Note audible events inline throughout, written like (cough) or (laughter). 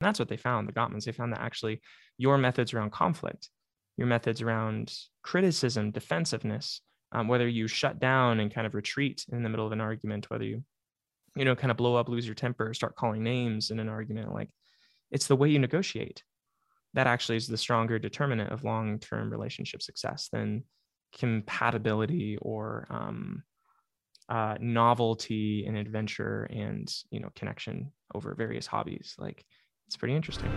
that's what they found, the Gottmans. They found that actually your methods around conflict, your methods around criticism, defensiveness, um, whether you shut down and kind of retreat in the middle of an argument, whether you, you know, kind of blow up, lose your temper, start calling names in an argument, like it's the way you negotiate. That actually is the stronger determinant of long term relationship success than compatibility or um, uh, novelty and adventure and you know connection over various hobbies like it's pretty interesting.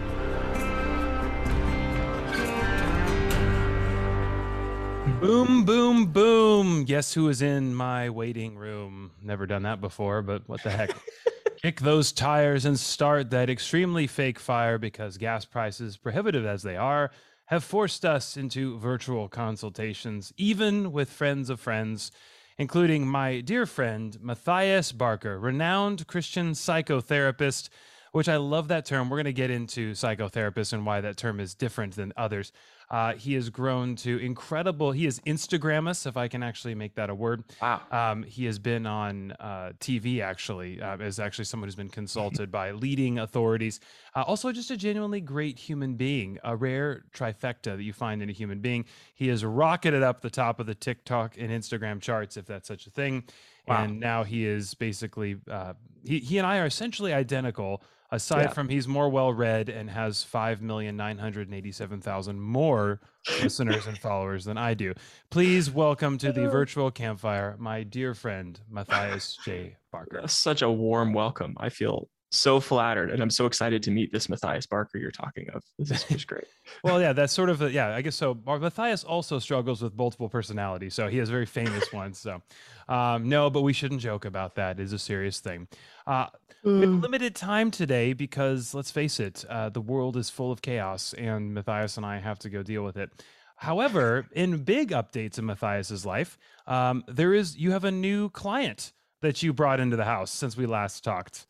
Boom boom boom. Guess who is in my waiting room? Never done that before but what the heck? (laughs) Kick those tires and start that extremely fake fire because gas prices prohibitive as they are have forced us into virtual consultations even with friends of friends including my dear friend Matthias Barker, renowned Christian psychotherapist, which I love that term. We're going to get into psychotherapist and why that term is different than others. Uh, he has grown to incredible. He is Instagrammus, if I can actually make that a word. Wow. Um, he has been on uh, TV actually, uh, as actually someone who's been (laughs) consulted by leading authorities. Uh, also, just a genuinely great human being, a rare trifecta that you find in a human being. He has rocketed up the top of the TikTok and Instagram charts, if that's such a thing. Wow. And now he is basically, uh, he, he and I are essentially identical aside yeah. from he's more well read and has 5,987,000 more listeners and followers than I do. Please welcome to the (laughs) virtual campfire my dear friend Matthias J. Barker. Such a warm welcome. I feel so flattered and I'm so excited to meet this Matthias Barker you're talking of. (laughs) This is great. well, yeah, that's sort of a, yeah, I guess so. Matthias also struggles with multiple personalities, so he has very famous (laughs) ones. So, um, no, but we shouldn't joke about that. It is a serious thing. Uh, we have limited time today because let's face it, uh, the world is full of chaos, and Matthias and I have to go deal with it. However, in big updates in Matthias's life, um, there is you have a new client that you brought into the house since we last talked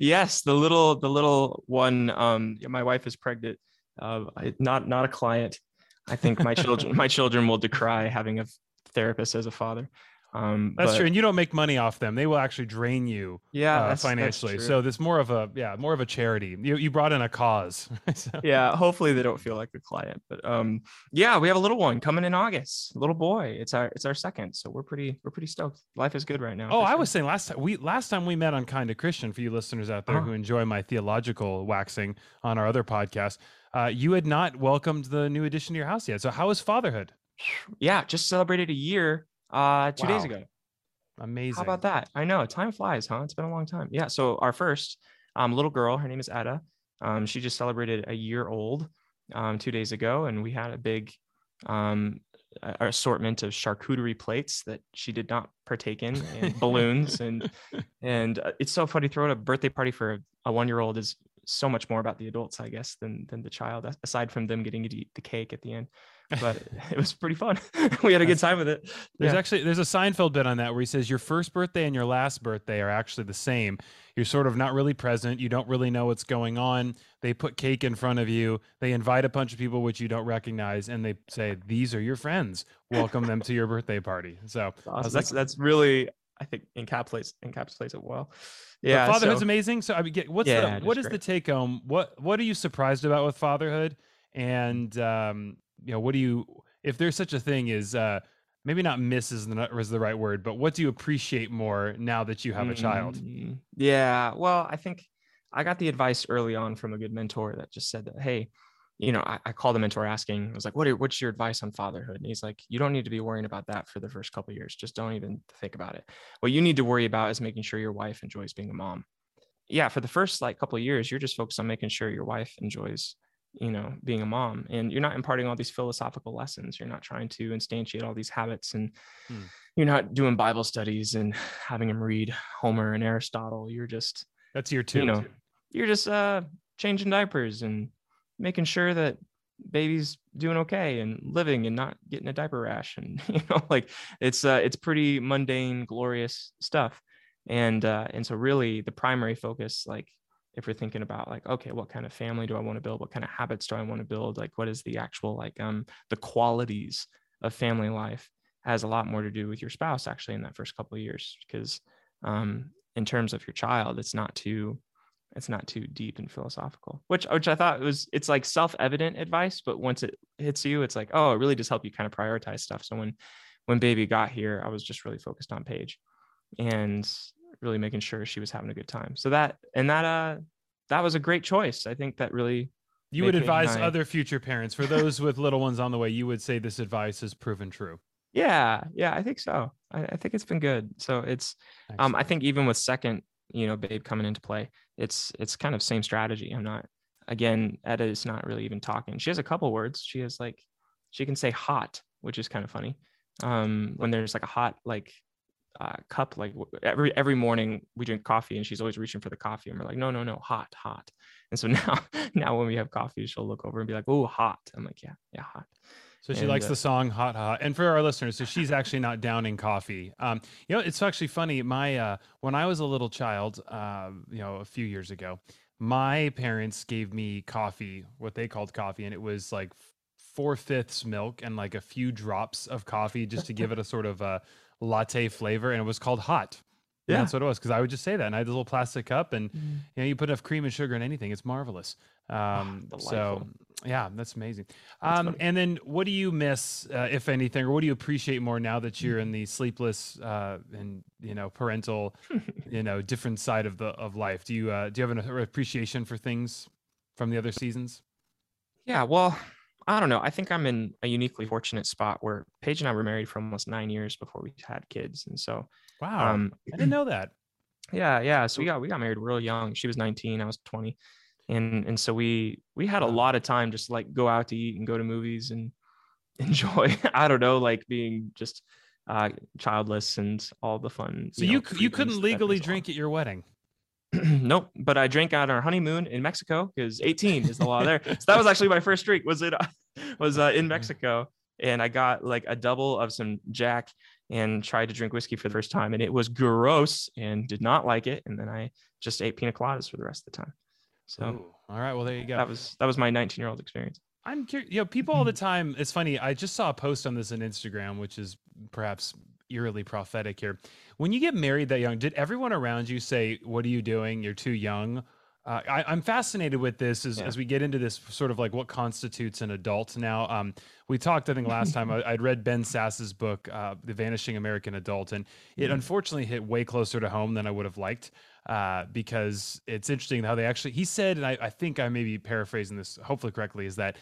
yes, the little the little one. Um, my wife is pregnant. Uh, not not a client. I think my children my children will decry having a therapist as a father. Um, that's but, true, and you don't make money off them. They will actually drain you, yeah, uh, financially. so this more of a yeah, more of a charity. You you brought in a cause. (laughs) so. Yeah, hopefully they don't feel like a client, but um, yeah, we have a little one coming in August. Little boy. It's our it's our second, so we're pretty we're pretty stoked. Life is good right now. Oh, I was saying last time we last time we met on Kind of Christian for you listeners out there uh-huh. who enjoy my theological waxing on our other podcast. Uh, you had not welcomed the new addition to your house yet. So how is fatherhood? Yeah, just celebrated a year uh two wow. days ago. Amazing. How about that? I know time flies, huh? It's been a long time. Yeah. So our first um, little girl, her name is ada Um, she just celebrated a year old um, two days ago, and we had a big um, assortment of charcuterie plates that she did not partake in, and (laughs) balloons, and and uh, it's so funny. Throwing a birthday party for a, a one year old is so much more about the adults, I guess, than than the child. Aside from them getting to eat the cake at the end but (laughs) (laughs) it was pretty fun. (laughs) we had a good time with it. There's yeah. actually there's a Seinfeld bit on that where he says your first birthday and your last birthday are actually the same. You're sort of not really present. You don't really know what's going on. They put cake in front of you. They invite a bunch of people which you don't recognize, and they say these are your friends. Welcome them to your birthday party. So awesome. that's like, that's really I think encapsulates encapsulates it well. Yeah, but fatherhood's so, amazing. So I mean, what's yeah, the, what is great. the take home? What what are you surprised about with fatherhood? And um, you know, what do you, if there's such a thing is, uh, maybe not miss is the, is the right word, but what do you appreciate more now that you have a child? Mm-hmm. Yeah. Well, I think I got the advice early on from a good mentor that just said that, Hey, you know, I, I called the mentor asking, I was like, what are, what's your advice on fatherhood? And he's like, you don't need to be worrying about that for the first couple years. Just don't even think about it. What you need to worry about is making sure your wife enjoys being a mom. Yeah. For the first like couple years, you're just focused on making sure your wife enjoys you know being a mom and you're not imparting all these philosophical lessons you're not trying to instantiate all these habits and hmm. you're not doing bible studies and having him read homer and aristotle you're just that's your two you know you're just uh changing diapers and making sure that baby's doing okay and living and not getting a diaper rash and (laughs) you know like it's uh it's pretty mundane glorious stuff. And uh and so really the primary focus like if you're thinking about like okay what kind of family do i want to build? What kind of habits do i want to build? Like what is the actual like um the qualities of family life has a lot more to do with your spouse actually in that first couple of years. Because um in terms of your child it's not to it's not too deep and philosophical which which i thought was it's like self-evident advice but once it hits you it's like oh it really does help you kind of prioritize stuff. So when when baby got here i was just really focused on paige and really making sure she was having a good time. So that and that uh that was a great choice. I think that really you would advise other future parents. For those with little ones on the way you would say this advice has proven true. Yeah yeah i think so. I, I think it's been good. So it's Excellent. um i think even with second you know babe coming into play. It's it's kind of same strategy. I'm not again etta is not really even talking. She has a couple words. She has like she can say hot which is kind of funny. Um when there's like a hot like uh, cup like every every morning we drink coffee and she's always reaching for the coffee and we're like no no no hot hot. And so (laughs) now now when we have coffee she'll look over and be like oh hot. I'm like yeah yeah hot so she and, likes uh, the song "Hot Hot." And for our listeners, so she's actually not downing coffee. Um, you know, it's actually funny. My uh, when I was a little child, uh, you know, a few years ago, my parents gave me coffee, what they called coffee, and it was like four fifths milk and like a few drops of coffee just to give it a sort of a latte flavor, and it was called hot. Yeah, and that's what it was. Because I would just say that, and I had a little plastic cup, and mm. you know, you put enough cream and sugar in anything, it's marvelous. Um, oh, so yeah, that's amazing. That's um, and then what do you miss, uh, if anything, or what do you appreciate more now that you're in the sleepless uh, and you know parental, (laughs) you know, different side of the of life? Do you uh, do you have an appreciation for things from the other seasons? Yeah, well, I don't know. I think I'm in a uniquely fortunate spot where Paige and I were married for almost nine years before we had kids, and so wow, um, I didn't know that. (clears throat) Yeah, yeah. So we got we got married real young. She was 19, I was 20 and and so we we had a lot of time just like go out to eat and go to movies and (laughs) enjoy i don't know like being just uh childless and all the fun so you you, you couldn't legally drink at your wedding? (clears throat) Nope but i drank on our honeymoon in mexico because 18 is the law there. So that was (laughs) actually my first drink was it (laughs) was uh, in mexico. And i got like a double of some jack and tried to drink whiskey for the first time and it was gross and did not like it. And then i just ate pina coladas for the rest of the time so, Ooh, all right. Well, there you go. That was that was my 19 year old experience. I'm curious. You know, people all the time. It's funny. I just saw a post on this on Instagram, which is perhaps eerily prophetic here. When you get married that young, did everyone around you say, "What are you doing? You're too young"? Uh, I, am fascinated with this as, yeah. as we get into this sort of like what constitutes an adult now. Um, we talked, I think, last time I, would read Ben Sasse's book, uh, The Vanishing American Adult, and it mm-hmm. unfortunately hit way closer to home than I would have liked uh, because it's interesting how they actually, he said, and I, I think I may be paraphrasing this hopefully correctly, is that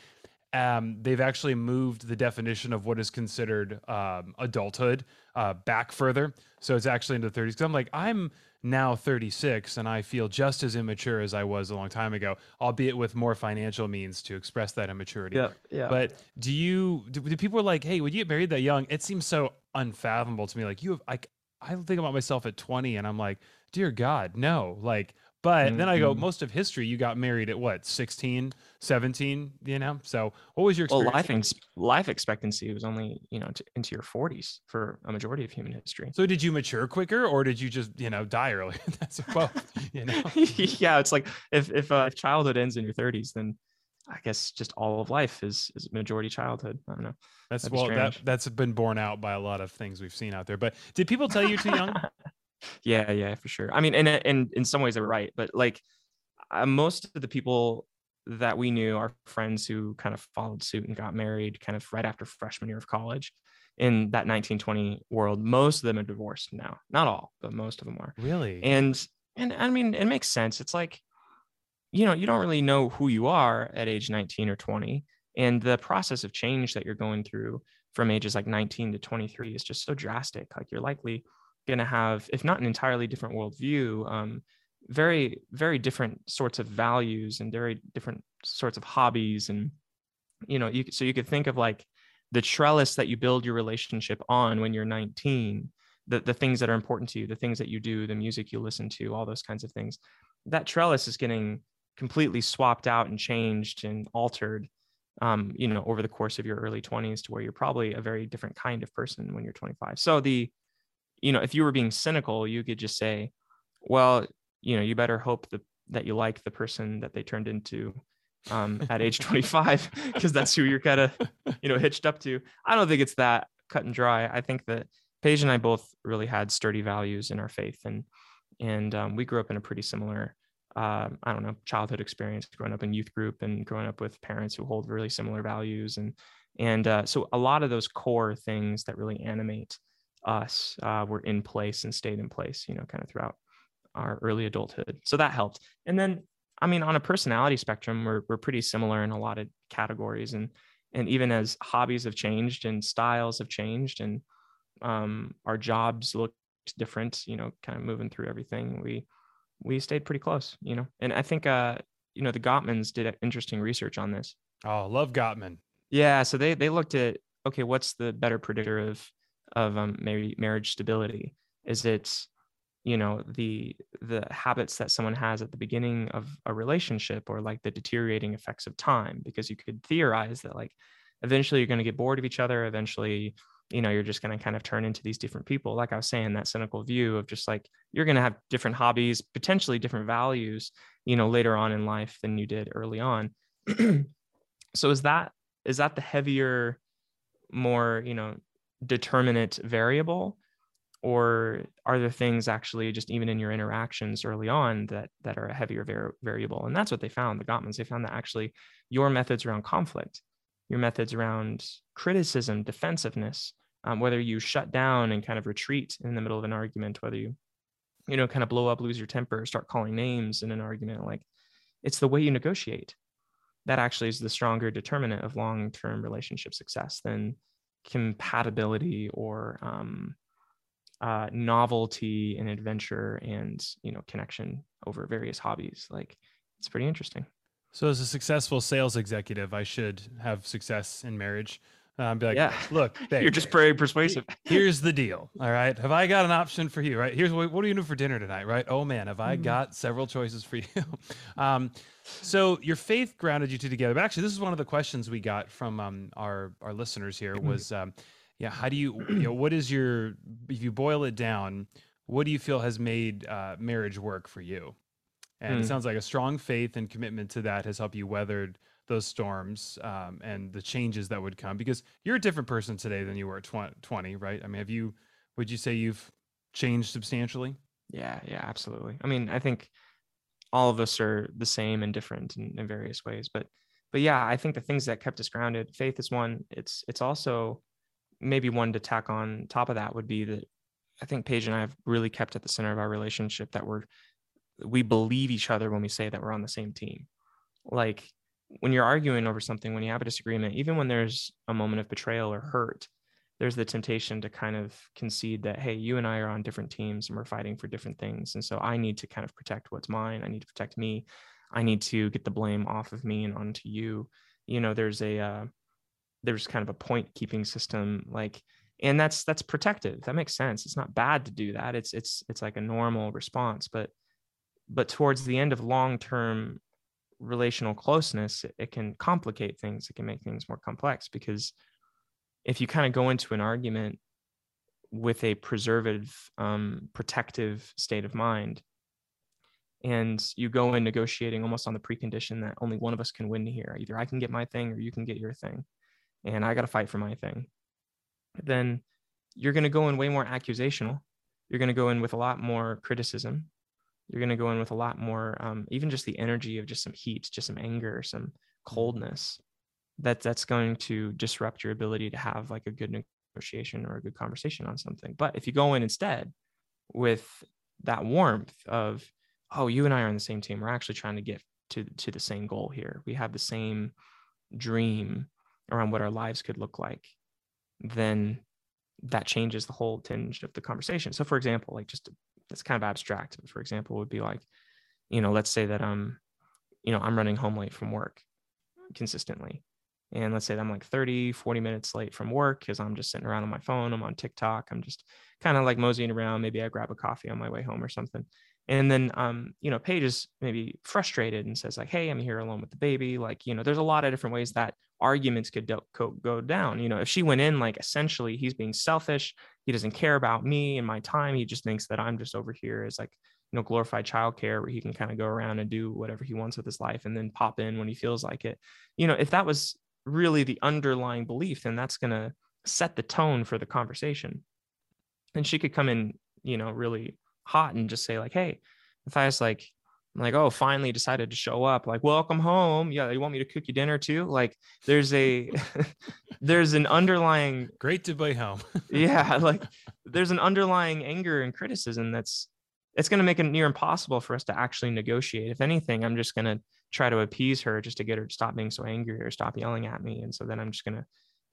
um, they've actually moved the definition of what is considered um, adulthood uh, back further. So it's actually into the 30s. Because I'm like, I'm now 36 and I feel just as immature as I was a long time ago, albeit with more financial means to express that immaturity. Yeah, yeah. But do you do, do people are like, hey, would you get married that young? It seems so unfathomable to me. Like you have like I think about myself at 20 and I'm like, dear God, no. Like but mm-hmm. then I go, mm-hmm. most of history, you got married at what, 16, 17, you know? So what was your? Well, life, ex- life expectancy was only, you know, into your 40s for a majority of human history. So did you mature quicker or did you just, you know, die early? (laughs) That's (laughs) both, you know? yeah. It's like if, if, uh, if childhood ends in your 30s, then I guess just all of life is, is majority childhood. I don't know. That's well, that, that's been borne out by a lot of things we've seen out there. But did people tell you too young? (laughs) yeah yeah for sure. I mean and and in some ways they're right but like uh, most of the people that we knew our friends who kind of followed suit and got married kind of right after freshman year of college in that 1920 world most of them are divorced now. Not all but most of them are. Really? And and i mean it makes sense. It's like you know you don't really know who you are at age 19 or 20 and the process of change that you're going through from ages like 19 to 23 is just so drastic. Like you're likely going to have, if not an entirely different worldview, um, very, very different sorts of values and very different sorts of hobbies. And, you know, you, so you could think of like the trellis that you build your relationship on when you're 19, the, the things that are important to you, the things that you do, the music you listen to, all those kinds of things. That trellis is getting completely swapped out and changed and altered um, you know, over the course of your early 20s to where you're probably a very different kind of person when you're 25. So the you know, if you were being cynical, you could just say, well, you know, you better hope that that you like the person that they turned into um, at age (laughs) 25 because that's who you're kind of you know hitched up to i don't think it's that cut and dry i think that paige and i both really had sturdy values in our faith and and um, we grew up in a pretty similar uh, I don't know, childhood experience, growing up in youth group and growing up with parents who hold really similar values. And, and uh, so a lot of those core things that really animate us uh, were in place and stayed in place, you know, kind of throughout our early adulthood. So that helped. And then, I mean, on a personality spectrum, we're, we're pretty similar in a lot of categories. And, and even as hobbies have changed and styles have changed and um, our jobs look different, you know, kind of moving through everything, we, we stayed pretty close, you know. And I think uh, you know, the Gottmans did interesting research on this. Oh, love Gottman. Yeah, so they they looked at okay, what's the better predictor of of um, marriage stability? Is it you know the the habits that someone has at the beginning of a relationship or like the deteriorating effects of time? Because you could theorize that like eventually you're going to get bored of each other. Eventually you know you're just going to kind of turn into these different people. Like i was saying that cynical view of just like you're going to have different hobbies potentially different values you know later on in life than you did early on. (clears throat) So is that is that the heavier more you know determinate variable or are there things actually just even in your interactions early on that that are a heavier var- variable and that's what they found the gottmans they found that actually your methods around conflict your methods around criticism, defensiveness, um, whether you shut down and kind of retreat in the middle of an argument, whether you, you know, kind of blow up, lose your temper, start calling names in an argument. Like it's the way you negotiate that actually is the stronger determinant of long term relationship success than compatibility or um, uh, novelty and adventure and you know connection over various hobbies like it's pretty interesting so, as a successful sales executive, I should have success in marriage. Um, be like, yeah. look, (laughs) babe, you're just very persuasive. Here's the deal. All right. Have I got an option for you? Right. Here's what, what are you doing for dinner tonight? Right. Oh man, have I mm. got several choices for (laughs) you? um, so your faith grounded you two together. But actually, this is one of the questions we got from um, our our listeners here mm-hmm. was, um, yeah, how do you, you know, what is your, if you boil it down, what do you feel has made uh, marriage work for you? And mm. it sounds like a strong faith and commitment to that has helped you weathered those storms um, and the changes that would come because you're a different person today than you were at 20, right? I mean, have you, would you say you've changed substantially? Yeah, yeah, absolutely. I mean, I think all of us are the same and different in, in various ways, but, but yeah, I think the things that kept us grounded, faith is one. It's, it's also maybe one to tack on top of that would be that I think Paige and I have really kept at the center of our relationship that we're we believe each other when we say that we're on the same team. Like when you're arguing over something, when you have a disagreement, even when there's a moment of betrayal or hurt, there's the temptation to kind of concede that, hey, you and I are on different teams and we're fighting for different things. And so I need to kind of protect what's mine. I need to protect me. I need to get the blame off of me and onto you. You know, there's a, uh, there's kind of a point keeping system like, and that's, that's protective. That makes sense. It's not bad to do that. It's, it's, it's like a normal response, but but towards the end of long-term relational closeness it can complicate things it can make things more complex because if you kind of go into an argument with a preservative um, protective state of mind and you go in negotiating almost on the precondition that only one of us can win here either i can get my thing or you can get your thing and i got to fight for my thing then you're going to go in way more accusational you're going to go in with a lot more criticism you're going to go in with a lot more um, even just the energy of just some heat just some anger some mm-hmm. coldness that that's going to disrupt your ability to have like a good negotiation or a good conversation on something. But if you go in instead with that warmth of oh you and i are on the same team. We're actually trying to get to to the same goal here. We have the same dream around what our lives could look like then that changes the whole tinge of the conversation. So for example like just that's kind of abstract. but For example, would be like, you know, let's say that I'm, you know, I'm running home late from work consistently. And let's say that I'm like 30, 40 minutes late from work because I'm just sitting around on my phone. I'm on TikTok. I'm just kind of like moseying around. Maybe I grab a coffee on my way home or something. And then, um, you know, Paige is maybe frustrated and says like, "Hey, I'm here alone with the baby." Like, you know, there's a lot of different ways that arguments could do- go down. You know, if she went in like essentially he's being selfish, he doesn't care about me and my time. He just thinks that I'm just over here as like, you know, glorified childcare where he can kind of go around and do whatever he wants with his life and then pop in when he feels like it. You know, if that was really the underlying belief, then that's going to set the tone for the conversation. And she could come in, you know, really hot and just say like, "Hey, Matthias, like, I'm like, oh, finally decided to show up. Like, welcome home. Yeah, you want me to cook you dinner too? Like, there's a (laughs) there's an underlying great to be home. (laughs) yeah, like there's an underlying anger and criticism that's it's going to make it near impossible for us to actually negotiate. If anything, I'm just going to try to appease her just to get her to stop being so angry or stop yelling at me. And so then I'm just going to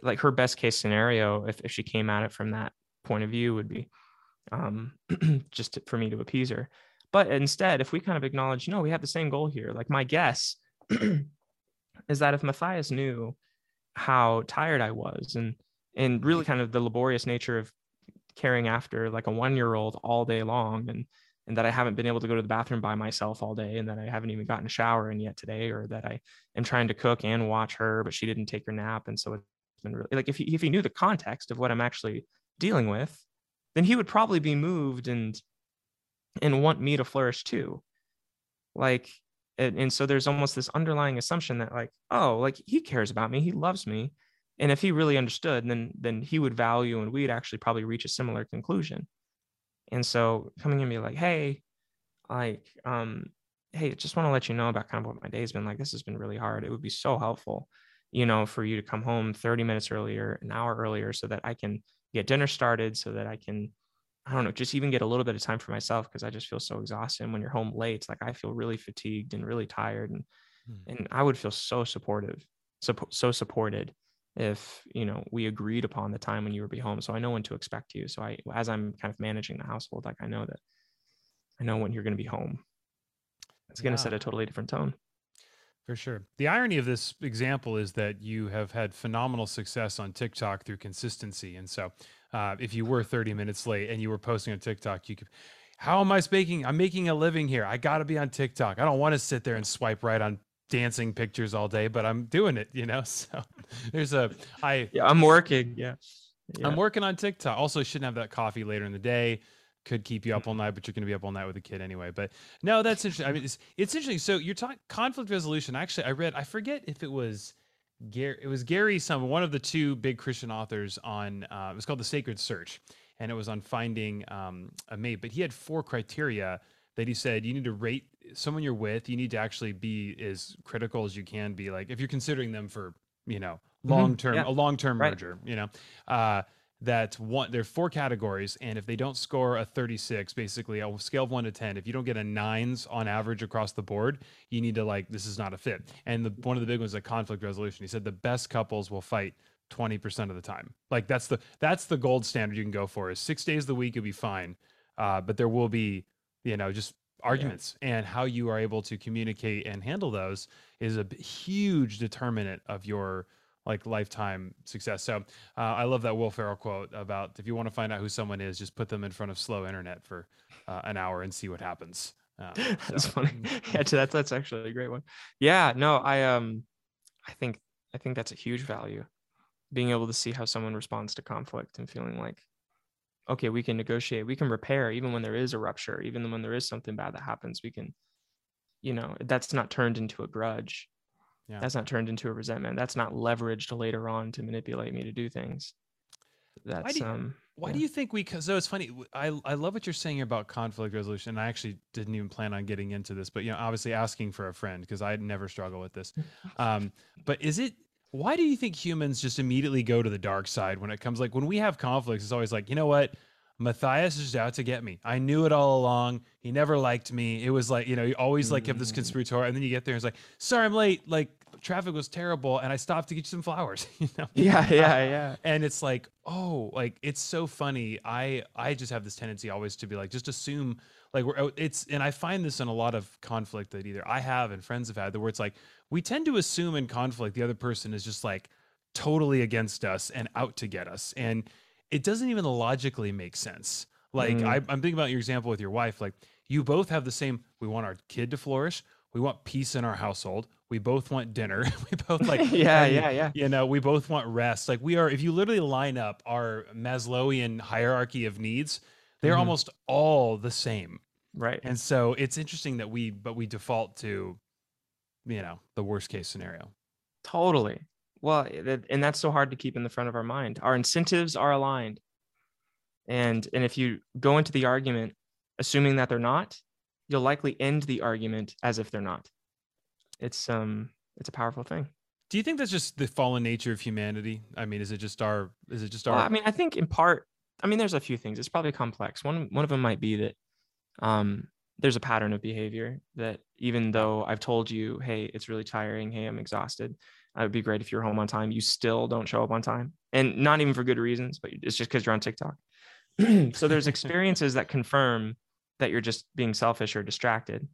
like her best case scenario, if, if she came at it from that point of view would be um, (clears throat) just to, for me to appease her. But instead, if we kind of acknowledge, no, we have the same goal here, like my guess (clears throat) is that if Matthias knew how tired I was and and really kind of the laborious nature of caring after like a one year old all day long and and that I haven't been able to go to the bathroom by myself all day and that I haven't even gotten a shower in yet today or that I am trying to cook and watch her but she didn't take her nap and so it's been really like if he, if he knew the context of what I'm actually dealing with then he would probably be moved and and want me to flourish too. Like and, and so there's almost this underlying assumption that like oh like he cares about me he loves me. And if he really understood then then he would value and we'd actually probably reach a similar conclusion. And so coming in and be like hey like um hey just want to let you know about kind of what my day's been like. This has been really hard. It would be so helpful you know for you to come home 30 minutes earlier an hour earlier so that i can get dinner started so that i can I don't know, just even get a little bit of time for myself because I just feel so exhausted. And when you're home late, it's like I feel really fatigued and really tired, and mm. and I would feel so supportive, so so supported if you know we agreed upon the time when you would be home. So I know when to expect you. So I, as I'm kind of managing the household, like I know that I know when you're going to be home. It's going to set a totally different tone. For sure. The irony of this example is that you have had phenomenal success on TikTok through consistency. And so uh, if you were 30 minutes late and you were posting on TikTok, you could, how am I speaking? I'm making a living here. I got to be on TikTok. I don't want to sit there and swipe right on dancing pictures all day, but I'm doing it, (laughs) you know? So there's a, I, yeah, I'm working. Yeah. yeah. I'm working on TikTok. Also, shouldn't have that coffee later in the day. Could keep you up all night, but you're going to be up all night with a kid anyway. But no, that's interesting. I mean, it's, it's interesting. So you're talking conflict resolution. Actually, I read, I forget if it was, Gary, it was Gary some one of the two big Christian authors on uh, it was called The Sacred Search, and it was on finding um, a mate. But he had four criteria that he said you need to rate someone you're with. You need to actually be as critical as you can be. Like if you're considering them for you know long term mm-hmm. yeah. a long term right. merger, you know. Uh, that one there are four categories and if they don't score a 36 basically a scale of 1 to 10 if you don't get a nines on average across the board you need to like this is not a fit. And the, one of the big ones is conflict resolution. He said the best couples will fight 20% of the time. Like that's the that's the gold standard you can go for is six days of the week you'll be fine. Uh, but there will be you know just arguments. Yeah. and how you are able to communicate and handle those is a huge determinant of your like lifetime success. So uh, I love that Will Ferrell quote about if you want to find out who someone is, just put them in front of slow internet for uh, an hour and see what happens. Uh, (laughs) that's funny. (laughs) Yeah, that's that's actually a great one. Yeah, no, I um, I think I think that's a huge value, being able to see how someone responds to conflict and feeling like, okay, we can negotiate, we can repair, even when there is a rupture, even when there is something bad that happens, we can, you know, that's not turned into a grudge yeah. That's not turned into a resentment. That's not leveraged later on to manipulate me to do things. That's why do you, um why yeah. do you think we cuz so it's funny I I love what you're saying about conflict resolution. I actually didn't even plan on getting into this, but you know, obviously asking for a friend because I never struggle with this. (laughs) Um but is it why do you think humans just immediately go to the dark side when it comes like when we have conflicts it's always like, you know what? Matthias is out to get me. I knew it all along. He never liked me. It was like, you know, you always like have this mm. conspiratorial, and then you get there and it's like, sorry, I'm late. Like traffic was terrible, and I stopped to get you some flowers. (laughs) you know? Yeah, yeah, yeah. and it's like, oh, like it's so funny. I I just have this tendency always to be like, just assume like we're it's and I find this in a lot of conflict that either I have and friends have had, where it's like we tend to assume in conflict the other person is just like totally against us and out to get us. And it doesn't even logically make sense. Like mm. I, I'm thinking about your example with your wife. Like you both have the same. We want our kid to flourish. We want peace in our household. We both want dinner. (laughs) we both like (laughs) yeah, yeah, yeah. You know, we both want rest. Like we are. If you literally line up our Maslowian hierarchy of needs, they're mm-hmm. almost all the same. Right. And so it's interesting that we, but we default to, you know, the worst case scenario. Totally. Well, and that's so hard to keep in the front of our mind. Our incentives are aligned. And and if you go into the argument assuming that they're not, you'll likely end the argument as if they're not. It's um it's a powerful thing. Do you think that's just the fallen nature of humanity? I mean, is it just our is it just our Well, I mean, I think in part, I mean, there's a few things. It's probably complex. One one of them might be that um there's a pattern of behavior that even though I've told you, hey, it's really tiring, hey, I'm exhausted. It would be great if you're home on time. You still don't show up on time. And not even for good reasons, but it's just because you're on TikTok. (clears throat) so there's experiences that confirm that you're just being selfish or distracted.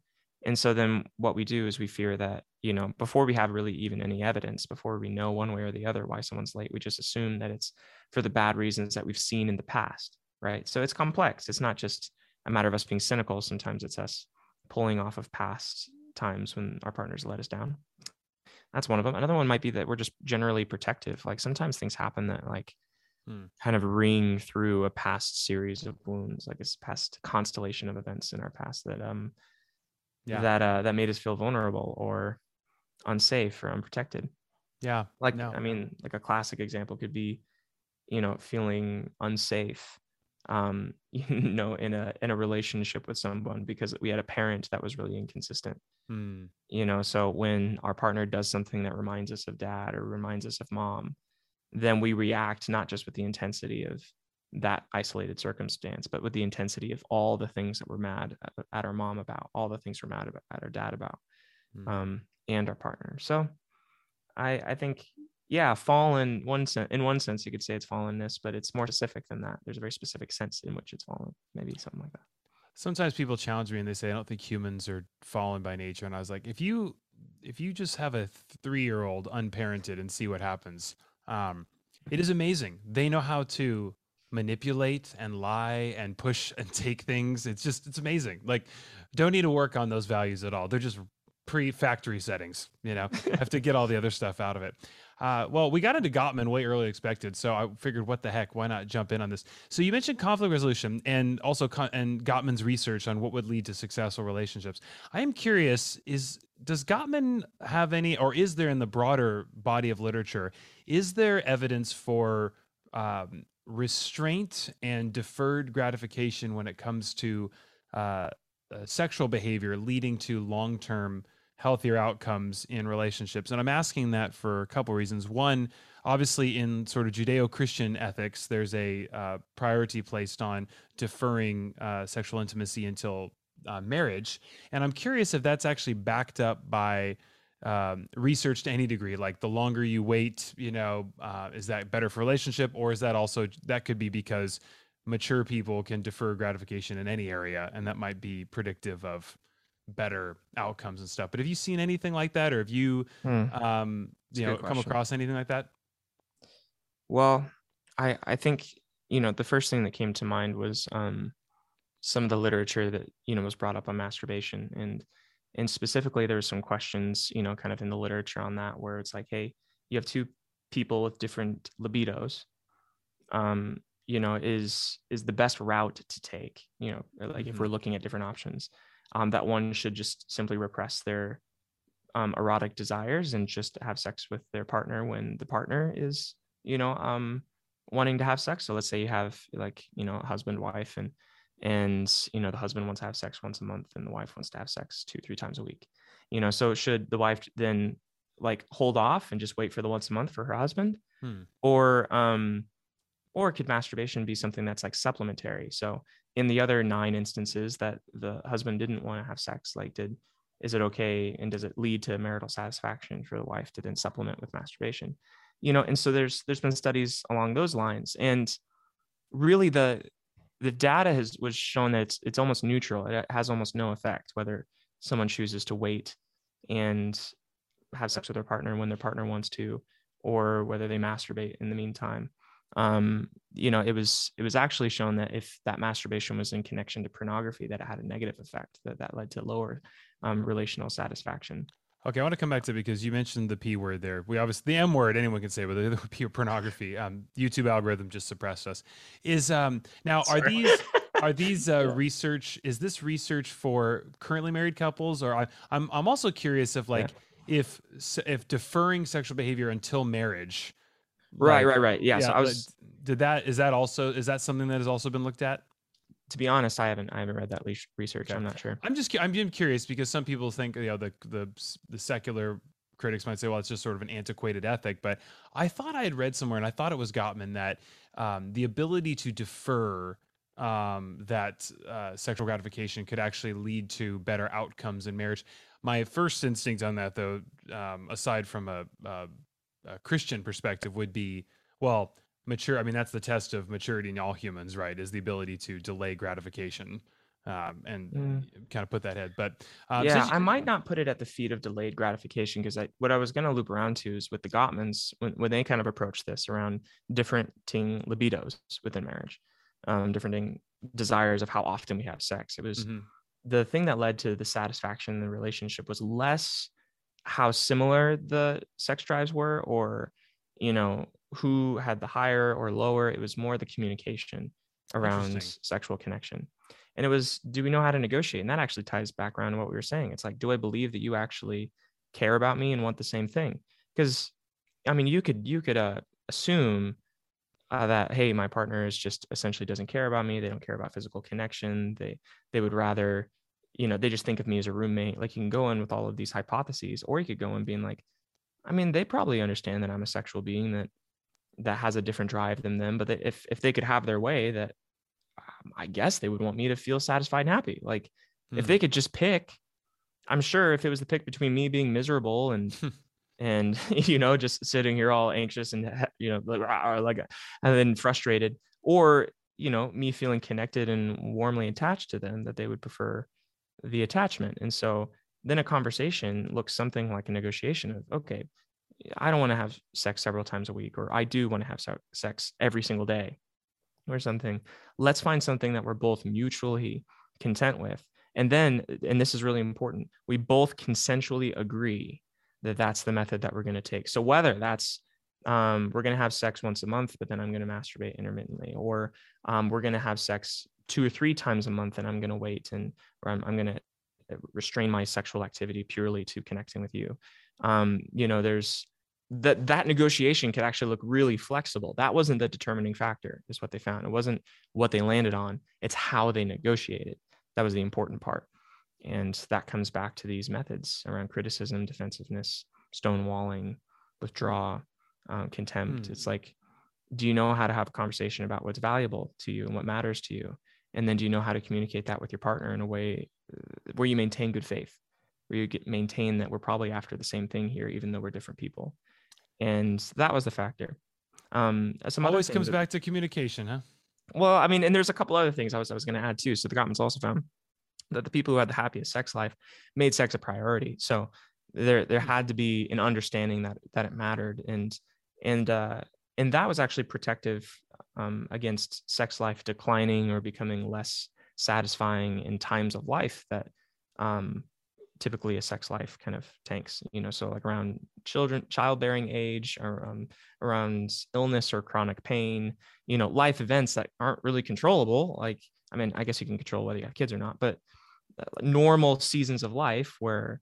And so then what we do is we fear that, you know, before we have really even any evidence, before we know one way or the other why someone's late, we just assume that it's for the bad reasons that we've seen in the past. Right. So it's complex. It's not just a matter of us being cynical. Sometimes it's us pulling off of past times when our partners let us down. That's one of them. Another one might be that we're just generally protective. Like sometimes things happen that like Hmm. kind of ring through a past series of wounds, like a s- past constellation of events in our past that um Yeah. that uh that made us feel vulnerable or unsafe or unprotected. yeah Like no. I mean, like a classic example could be, you know, feeling unsafe um (laughs) you know in a in a relationship with someone because we had a parent that was really inconsistent Hmm. you know so when our partner does something that reminds us of dad or reminds us of mom then we react not just with the intensity of that isolated circumstance but with the intensity of all the things that we're mad at, our mom about all the things we're mad about, at our dad about Hmm. um, and our partner so i i think yeah fallen one sense in one sense you could say it's fallenness but it's more specific than that. There's a very specific sense in which it's fallen maybe something like that. Sometimes people challenge me and they say i don't think humans are fallen by nature. And i was like if you if you just have a three year old unparented and see what happens um, it is amazing. They know how to manipulate and lie and push and (laughs) take things. It's just it's amazing. Like don't need to work on those values at all. They're just pre-factory settings you know (laughs) have to get all the other stuff out of it uh, well, we got into Gottman way than expected, so I figured, what the heck, why not jump in on this? So you mentioned conflict resolution and also con- and Gottman's research on what would lead to successful relationships. I am curious: is does Gottman have any, or is there in the broader body of literature, is there evidence for um, restraint and deferred gratification when it comes to uh, uh, sexual behavior leading to long-term healthier outcomes in relationships. And I'm asking that for a couple reasons. One, obviously, in sort of Judeo Christian ethics, there's a uh, priority placed on deferring uh, sexual intimacy until uh, marriage. And I'm curious if that's actually backed up by. Um, research to any degree, like the longer you wait, you know, uh, is that better for relationship, or is that also that could be because mature people can defer gratification in any area, and that might be predictive of better outcomes and stuff. But have you seen anything like that, or have you, Hmm. um, you know, come across anything like that? Well, I I think you know the first thing that came to mind was um, some of the literature that you know was brought up on masturbation and and specifically there were some questions you know kind of in the literature on that where it's like hey you have two people with different libidos um you know is is the best route to take you know like if Mhm. we're looking at different options um that one should just simply repress their um erotic desires and just have sex with their partner when the partner is you know um wanting to have sex. So let's say you have like you know husband wife and and you know the husband wants to have sex once a month and the wife wants to have sex two three times a week you know? So should the wife then like hold off and just wait for the once a month for her husband? Hmm. or um or could masturbation be something that's like supplementary? So in the other nine instances that the husband didn't want to have sex like did is it okay and does it lead to marital satisfaction for the wife to then supplement with masturbation? You know and so there's there's been studies along those lines and really the the data has was shown that it's it's almost neutral. It has almost no effect whether someone chooses to wait and have sex with their partner when their partner wants to or whether they masturbate in the meantime um you know it was it was actually shown that if that masturbation was in connection to pornography that it had a negative effect that that led to lower um, relational satisfaction Okay, I want to come back to it because you mentioned the p word there. We obviously the m word anyone can say, but the (laughs) p pornography. Um, YouTube algorithm just suppressed us. Is um now are these are these uh, (laughs) Yeah. research? Is this research for currently married couples, or I, I'm I'm also curious if like if if deferring sexual behavior until marriage. Right like- right right yeah, so i was did that is that also is that something that has also been looked at? to be honest, I haven't I haven't read that research. Okay. I'm not sure. I'm just I'm curious because some people think you know the the the secular critics might say, well, it's just sort of an antiquated ethic. But I thought I had read somewhere, and I thought it was Gottman that um, the ability to defer um, that uh, sexual gratification could actually lead to better outcomes in marriage. My first instinct on that, though, um, aside from a, a, a Christian perspective, would be well, mature. I mean, that's the test of maturity in all humans, right? Is the ability to delay gratification um, and mm. kind of put that head. But um, yeah, I might not put it at the feet of delayed gratification because I what I was going to loop around to is with the Gottmans when, when they kind of approach this around different libidos within marriage, um, different desires of how often we have sex. It was mm-hmm. the thing that led to the satisfaction in the relationship was less how similar the sex drives were or you know who had the higher or lower. It was more the communication around sexual connection. And it was do we know how to negotiate? And that actually ties back around to what we were saying. It's like do i believe that you actually care about me and want the same thing? Because i mean you could you could uh, assume uh, that hey my partner is just essentially doesn't care about me. They don't care about physical connection. They they would rather you know they just think of me as a roommate like you can go in with all of these hypotheses or you could go in being like i mean they probably understand that i'm a sexual being that that has a different drive than them but if if they could have their way that um, I guess they would want me to feel satisfied and happy. Like mm-hmm. if they hmm. could just pick, I'm sure if it was the pick between me being miserable and (laughs) and (laughs) you know just sitting here all anxious and (laughs) you know like, like and then frustrated, or you know me feeling connected and warmly attached to them, that they would prefer the attachment. And so then a conversation looks something like a negotiation of okay, I don't want to have sex several times a week, or I do want to have sex every single day or something. Let's find something that we're both mutually content with. And then, and this is really important, we both consensually agree that that's the method that we're going to take. So whether that's um, we're going to have sex once a month, but then I'm going to masturbate intermittently, or um, we're going to have sex two or three times a month, and I'm going to wait and or I'm, I'm going to restrain my sexual activity purely to connecting with you. Um, you know, there's that that negotiation could actually look really flexible. That wasn't the determining factor, is what they found. It wasn't what they landed on. It's how they negotiated. That was the important part. And that comes back to these methods around criticism, defensiveness, stonewalling, withdraw, um, contempt. Hmm. It's like, do you know how to have a conversation about what's valuable to you and what matters to you? And then do you know how to communicate that with your partner in a way uh, where you maintain good faith, where you get maintain that we're probably after the same thing here, even though we're different people and that was the factor. Um, some always comes that, back to communication, huh? Well, I mean, and there's a couple other things I was I was going to add too. So the Gottmans also found that the people who had the happiest sex life made sex a priority. So there there had to be an understanding that that it mattered, and and uh, and that was actually protective um, against sex life declining or becoming less satisfying in times of life that um, typically a sex life kind of tanks you know so like around children childbearing age or um, around illness or chronic pain you know life events that aren't really controllable like i mean i guess you can control whether you have kids or not but uh, normal seasons of life where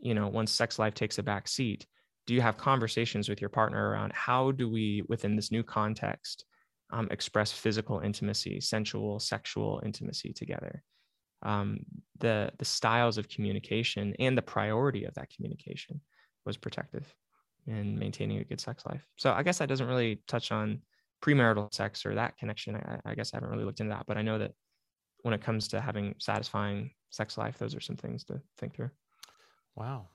you know once sex life takes a back seat do you have conversations with your partner around how do we within this new context um, express physical intimacy sensual sexual intimacy together um, the the styles of communication and the priority of that communication was protective in maintaining a good sex life. So I guess that doesn't really touch on premarital sex or that connection. I, I guess I haven't really looked into that, but I know that when it comes to having satisfying sex life, those are some things to think through. Wow.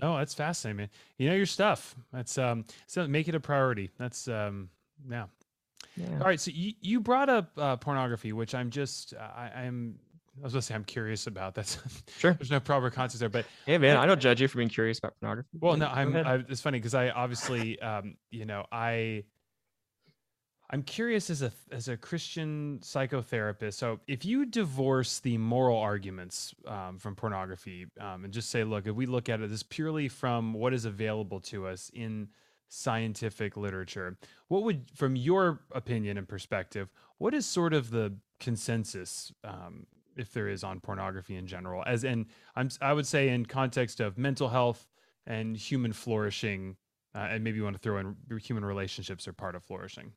No, that's fascinating, man. You know your stuff. That's um so make it a priority. That's um yeah. yeah. All right. So you, you brought up uh, pornography, which I'm just I, I'm I was gonna say I'm curious about. That's sure. There's no proper context there, but hey, man, I, I don't judge you for being curious about pornography. Well, no, I'm. I, it's funny because I obviously, um, you know, I, I'm curious as a as a Christian psychotherapist. So, if you divorce the moral arguments um, from pornography um, and just say, look, if we look at it as purely from what is available to us in scientific literature, what would, from your opinion and perspective, what is sort of the consensus um, if there is on pornography in general as in i'm i would say in context of mental health and human flourishing uh, and maybe you want to throw in human relationships are part of flourishing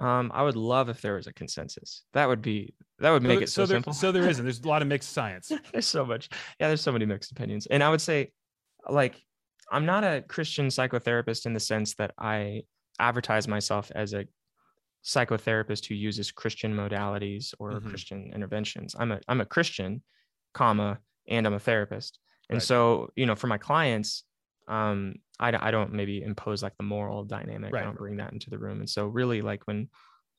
Um, I would love if there was a consensus. That would be that would make so, it so, so there, simple. So there isn't. There's a lot of mixed (laughs) science. there's so much. Yeah, there's so many mixed opinions. And I would say, like, I'm not a Christian psychotherapist in the sense that I advertise myself as a psychotherapist who uses Christian modalities or Mhm. Christian interventions. I'm a I'm a Christian, comma, and I'm a therapist. And Right. so, you know, for my clients, um, I, I don't maybe impose like the moral dynamic. Right. I don't bring that into the room. And so, really, like when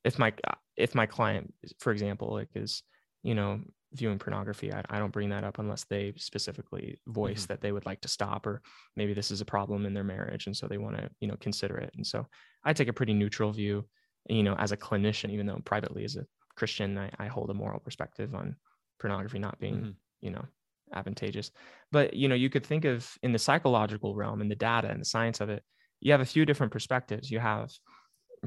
if my if my client, for example, like is you know viewing pornography, I, I don't bring that up unless they specifically voice Mhm. that they would like to stop or maybe this is a problem in their marriage and so they want to you know consider it. And so, I take a pretty neutral view, you know, as a clinician, even though privately as a Christian, I, I hold a moral perspective on pornography not being Mhm. you know advantageous. But you know you could think of in the psychological realm and the data and the science of it you have a few different perspectives. You have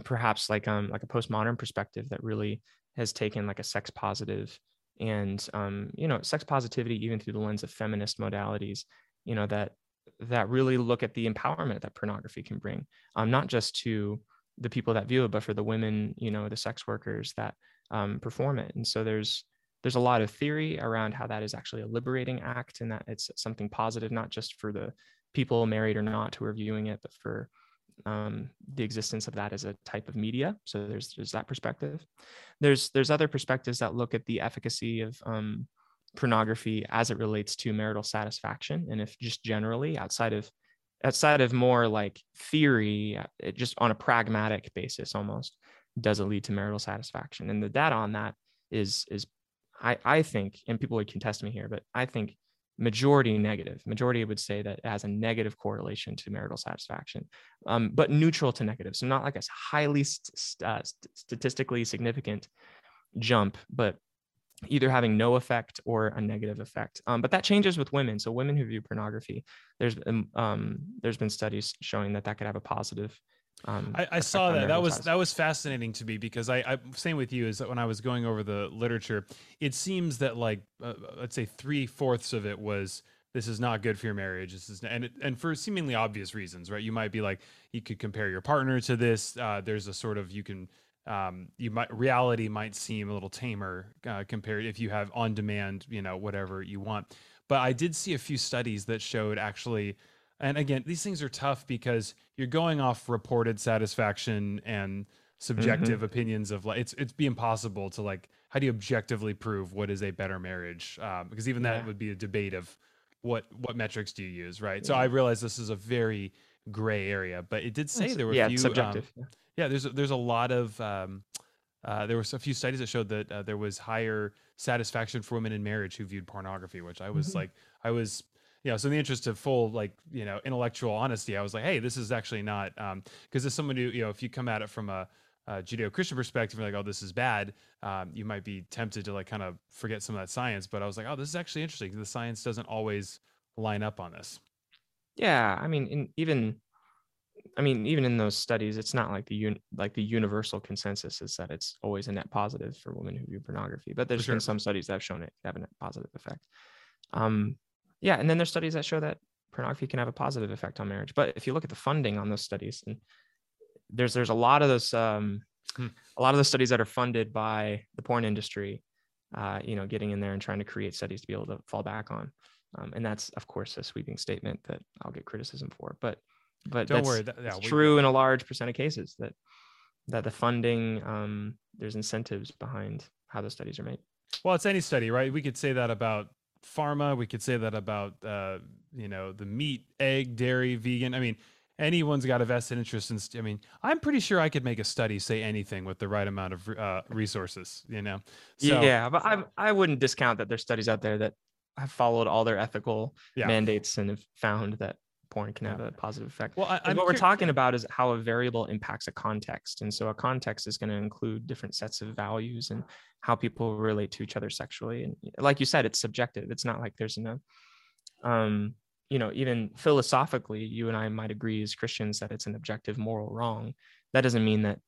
perhaps like um like a postmodern perspective that really has taken like a sex positive and um you know sex positivity even through the lens of feminist modalities you know that that really look at the empowerment that pornography can bring um not just to the people that view it but for the women you know the sex workers that um, perform it. And so there's there's a lot of theory around how that is actually a liberating act and that it's something positive not just for the people married or not who are viewing it but for um, the existence of that as a type of media. So there's there's that perspective. There's there's other perspectives that look at the efficacy of um, pornography as it relates to marital satisfaction. And if just generally outside of outside of more like theory it just on a pragmatic basis almost does it lead to marital satisfaction. And the data on that is is I, I think, and people would contest me here, but I think majority negative. Majority would say that it has a negative correlation to marital satisfaction, um, but neutral to negative. So not like a highly st- uh, st- statistically significant jump, but either having no effect or a negative effect. Um, but that changes with women. So women who view pornography, there's um, there's been studies showing that that could have a positive. Um, I, I saw that. That was that was fascinating to me because I, I same with you is that when I was going over the literature, it seems that like uh, let's say three fourths of it was this is not good for your marriage. This is and it, and for seemingly obvious reasons, right? You might be like you could compare your partner to this. Uh, there's a sort of you can um, you might reality might seem a little tamer uh, compared if you have on demand, you know, whatever you want. But I did see a few studies that showed actually and again these things are tough because you're going off reported satisfaction and subjective opinions of like it's it's be impossible to like how do you objectively prove what is a better marriage um, because even that would be a debate of what what metrics do you use right so i realize this is a very gray area but it did say It's- there were yeah, a few um, subjective. yeah. yeah, there's a- there's a lot of um, uh, there was a few studies that showed that uh, there was higher satisfaction for women in marriage who viewed pornography, which I was Mhm. like, I was, you know, so in the interest of full like you know intellectual honesty, I was like, hey, this is actually not because as someone who you know, if you come at it from a, a Judeo-Christian perspective, you're like, oh, this is bad. Um, you might be tempted to like kind of forget some of that science, but I was like, oh, this is actually interesting. The science doesn't always line up on this. Yeah, I mean, in, even, I mean, even in those studies, it's not like the un, like the universal consensus is that it's always a net positive for women who view pornography. But there's sure. been some studies that have shown it to have a net positive effect. Um, yeah, and then there's studies that show that pornography can have a positive effect on marriage. But if you look at the funding on those studies, and there's there's a lot of those um, Hmm. a lot of the studies that are funded by the porn industry, uh, you know, getting in there and trying to create studies to be able to fall back on. Um, and that's of course a sweeping statement that I'll get criticism for, but but Don't that's, worry, that- yeah, we- true in a large percent of cases that that the funding um, there's incentives behind how the studies are made. Well, it's any study, right? We could say that about pharma. We could say that about uh, you know the meat, egg, dairy, vegan. I mean, anyone's got a vested interest in. st- I mean, I'm pretty sure I could make a study say anything with the right amount of uh, resources. You know, so yeah, but I I wouldn't discount that there's studies out there that have followed all their ethical Yeah. mandates and have found that porn can have a positive effect. Well, I, what we're talking about is how a variable impacts a context. And so a context is going to include different sets of values and how people relate to each other sexually. And like you said, it's subjective. It's not like there's no, um, you know, even philosophically, you and I might agree as Christians that it's an objective moral wrong. That doesn't mean that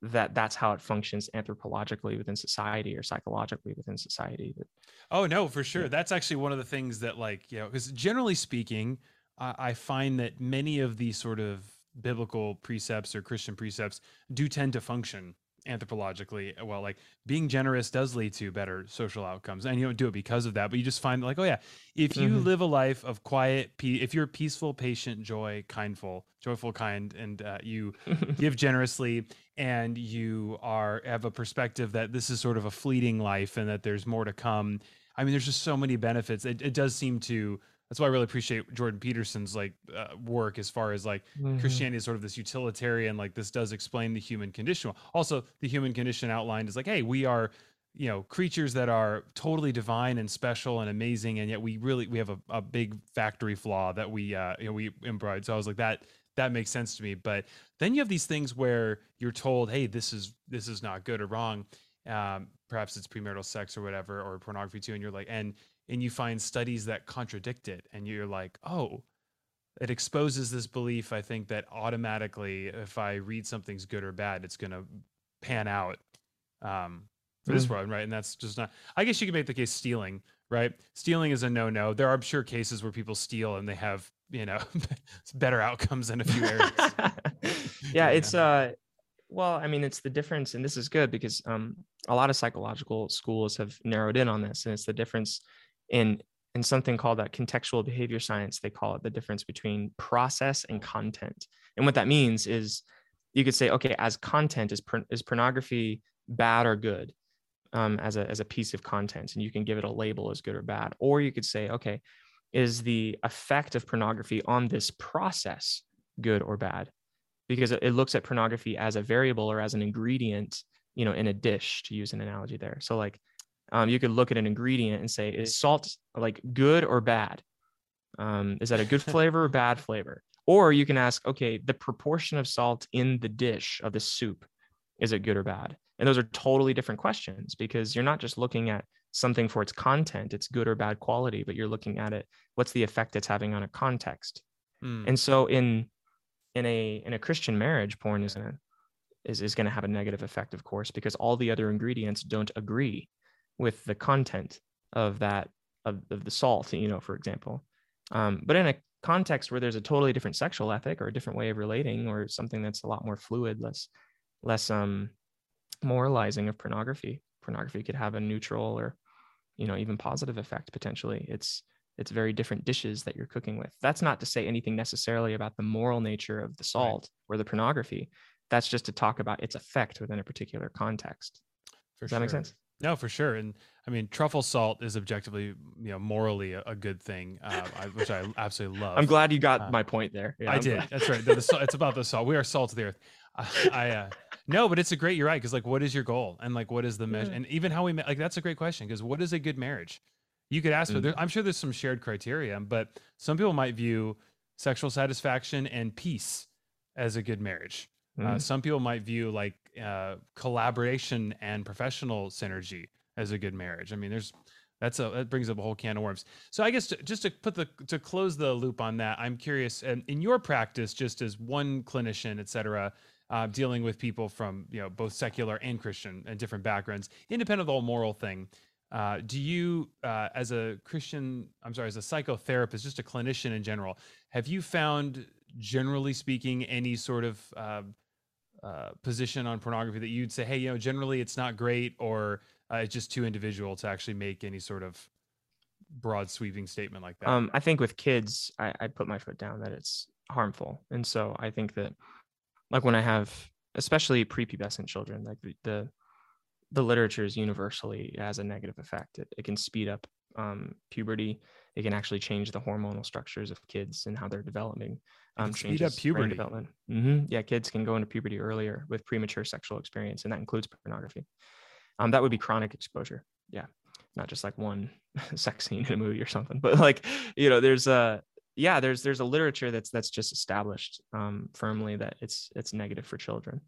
that that's how it functions anthropologically within society or psychologically within society. But Oh no, for sure. Yeah. That's actually one of the things that, like, you know, because generally speaking, I, I find that many of these sort of biblical precepts or Christian precepts do tend to function anthropologically well like being generous does lead to better social outcomes and you don't do it because of that but you just find like oh yeah if you mm-hmm. live a life of quiet if you're peaceful patient joy kindful joyful kind and uh, you (laughs) give generously and you are have a perspective that this is sort of a fleeting life and that there's more to come i mean there's just so many benefits it, it does seem to that's why I really appreciate Jordan Peterson's like uh, work as far as like mm-hmm. Christianity is sort of this utilitarian, like this does explain the human condition. Also, the human condition outlined is like, hey, we are, you know, creatures that are totally divine and special and amazing, and yet we really we have a, a big factory flaw that we uh, you know we embroidered. So I was like that that makes sense to me. But then you have these things where you're told, hey, this is this is not good or wrong. Um, perhaps it's premarital sex or whatever, or pornography too, and you're like, and and you find studies that contradict it and you're like oh it exposes this belief i think that automatically if i read something's good or bad it's going to pan out um, for mm. this world right? And that's just not i guess you could make the case stealing right? Stealing is a no-no. There are i'm sure cases where people steal and they have you know (laughs) better outcomes in a few areas. (laughs) Yeah it's uh well i mean it's the difference and this is good because um a lot of psychological schools have narrowed in on this and it's the difference in in something called that contextual behavior science they call it the difference between process and content. And what that means is you could say okay as content is is pornography bad or good um, as a as a piece of content and you can give it a label as good or bad. Or you could say okay is the effect of pornography on this process good or bad? Because it, it looks at pornography as a variable or as an ingredient you know in a dish to use an analogy there. So like um, you could look at an ingredient and say, is salt like good or bad? Um, is that a good (laughs) flavor or bad flavor? Or you can ask, okay, the proportion of salt in the dish of the soup, is it good or bad? And those are totally different questions because you're not just looking at something for its content, its good or bad quality, but you're looking at it, what's the effect it's having on a context. Mm. And so in in a in a Christian marriage, porn is gonna is, is gonna have a negative effect, of course, because all the other ingredients don't agree with the content of that of, of the salt you know for example. Um, but in a context where there's a totally different sexual ethic or a different way of relating or something that's a lot more fluid less less um moralizing of pornography pornography could have a neutral or you know even positive effect potentially. It's it's very different dishes that you're cooking with. That's not to say anything necessarily about the moral nature of the salt right. or the pornography. That's just to talk about its effect within a particular context. For does sure. that make sense no, for sure. And I mean, truffle salt is objectively, you know, morally a, a good thing, uh, I, which I absolutely love. I'm glad you got uh, my point there. Yeah, I I'm did. Glad. That's right. The, the, it's about the salt. We are salt of the earth. I, uh, no, but it's a great. You're right. Because like, what is your goal? And like, what is the measure? And even how we like that's a great question. Because what is a good marriage? You could ask. Mm-hmm. For, I'm sure there's some shared criteria, but some people might view sexual satisfaction and peace as a good marriage. Uh, mm-hmm. Uh, some people might view like uh, collaboration and professional synergy as a good marriage. I mean, there's that's a that brings up a whole can of worms. So I guess to, just to put the to close the loop on that, I'm curious in your practice, just as one clinician, et cetera, uh, dealing with people from you know both secular and Christian and different backgrounds, independent of the whole moral thing. Uh, do you, uh, as a Christian, I'm sorry, as a psychotherapist, just a clinician in general, have you found, generally speaking, any sort of uh, position on pornography that you'd say, hey, you know, generally it's not great, or uh, it's just too individual to actually make any sort of broad sweeping statement like that? Um, I think with kids, I, I put my foot down that it's harmful, and so I think that, like when I have, especially prepubescent children, like the the, the literature is universally has a negative effect. It, it can speed up um, puberty. It can actually change the hormonal structures of kids and how they're developing um, speed up puberty development. Mm-hmm. Yeah, kids can go into puberty earlier with premature sexual experience, and that includes pornography. Um, that would be chronic exposure. Yeah, not just like one (laughs) sex scene in a movie or something, but like you know, there's a yeah, there's there's a literature that's that's just established um, firmly that it's it's negative for children.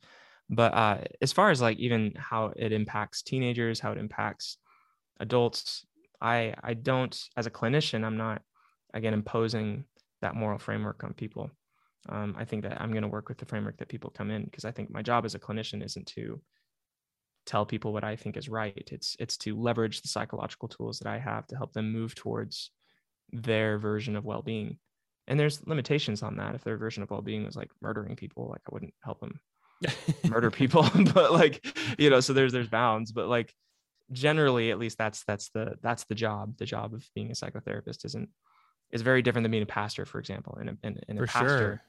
But uh, as far as like even how it impacts teenagers, how it impacts adults, I I don't as a clinician, I'm not again imposing that moral framework on people um, I think that I'm going to work with the framework that people come in because I think my job as a clinician isn't to tell people what I think is right. It's it's to leverage the psychological tools that I have to help them move towards their version of well-being. and there's limitations on that if their version of well-being was like murdering people like i wouldn't help them (laughs) murder people (laughs) but like you know so there's there's bounds but like generally at least that's that's the that's the job the job of being a psychotherapist isn't is very different than being a pastor for example in a, in, in a pastor sure.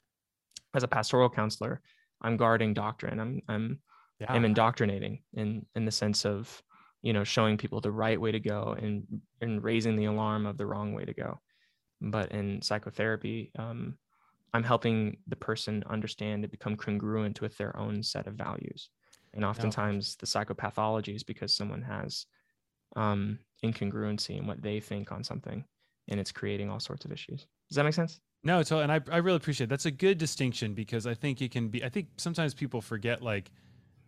as a pastoral counselor i'm guarding doctrine. I'm i'm Yeah. i'm indoctrinating in in the sense of you know showing people the right way to go and and raising the alarm of the wrong way to go. But in psychotherapy um, i'm helping the person understand and become congruent with their own set of values. And oftentimes the psychopathology is because someone has um, incongruency in what they think on something and it's creating all sorts of issues. Does that make sense? No, so and I I really appreciate it. that's a good distinction because I think it can be I think sometimes people forget like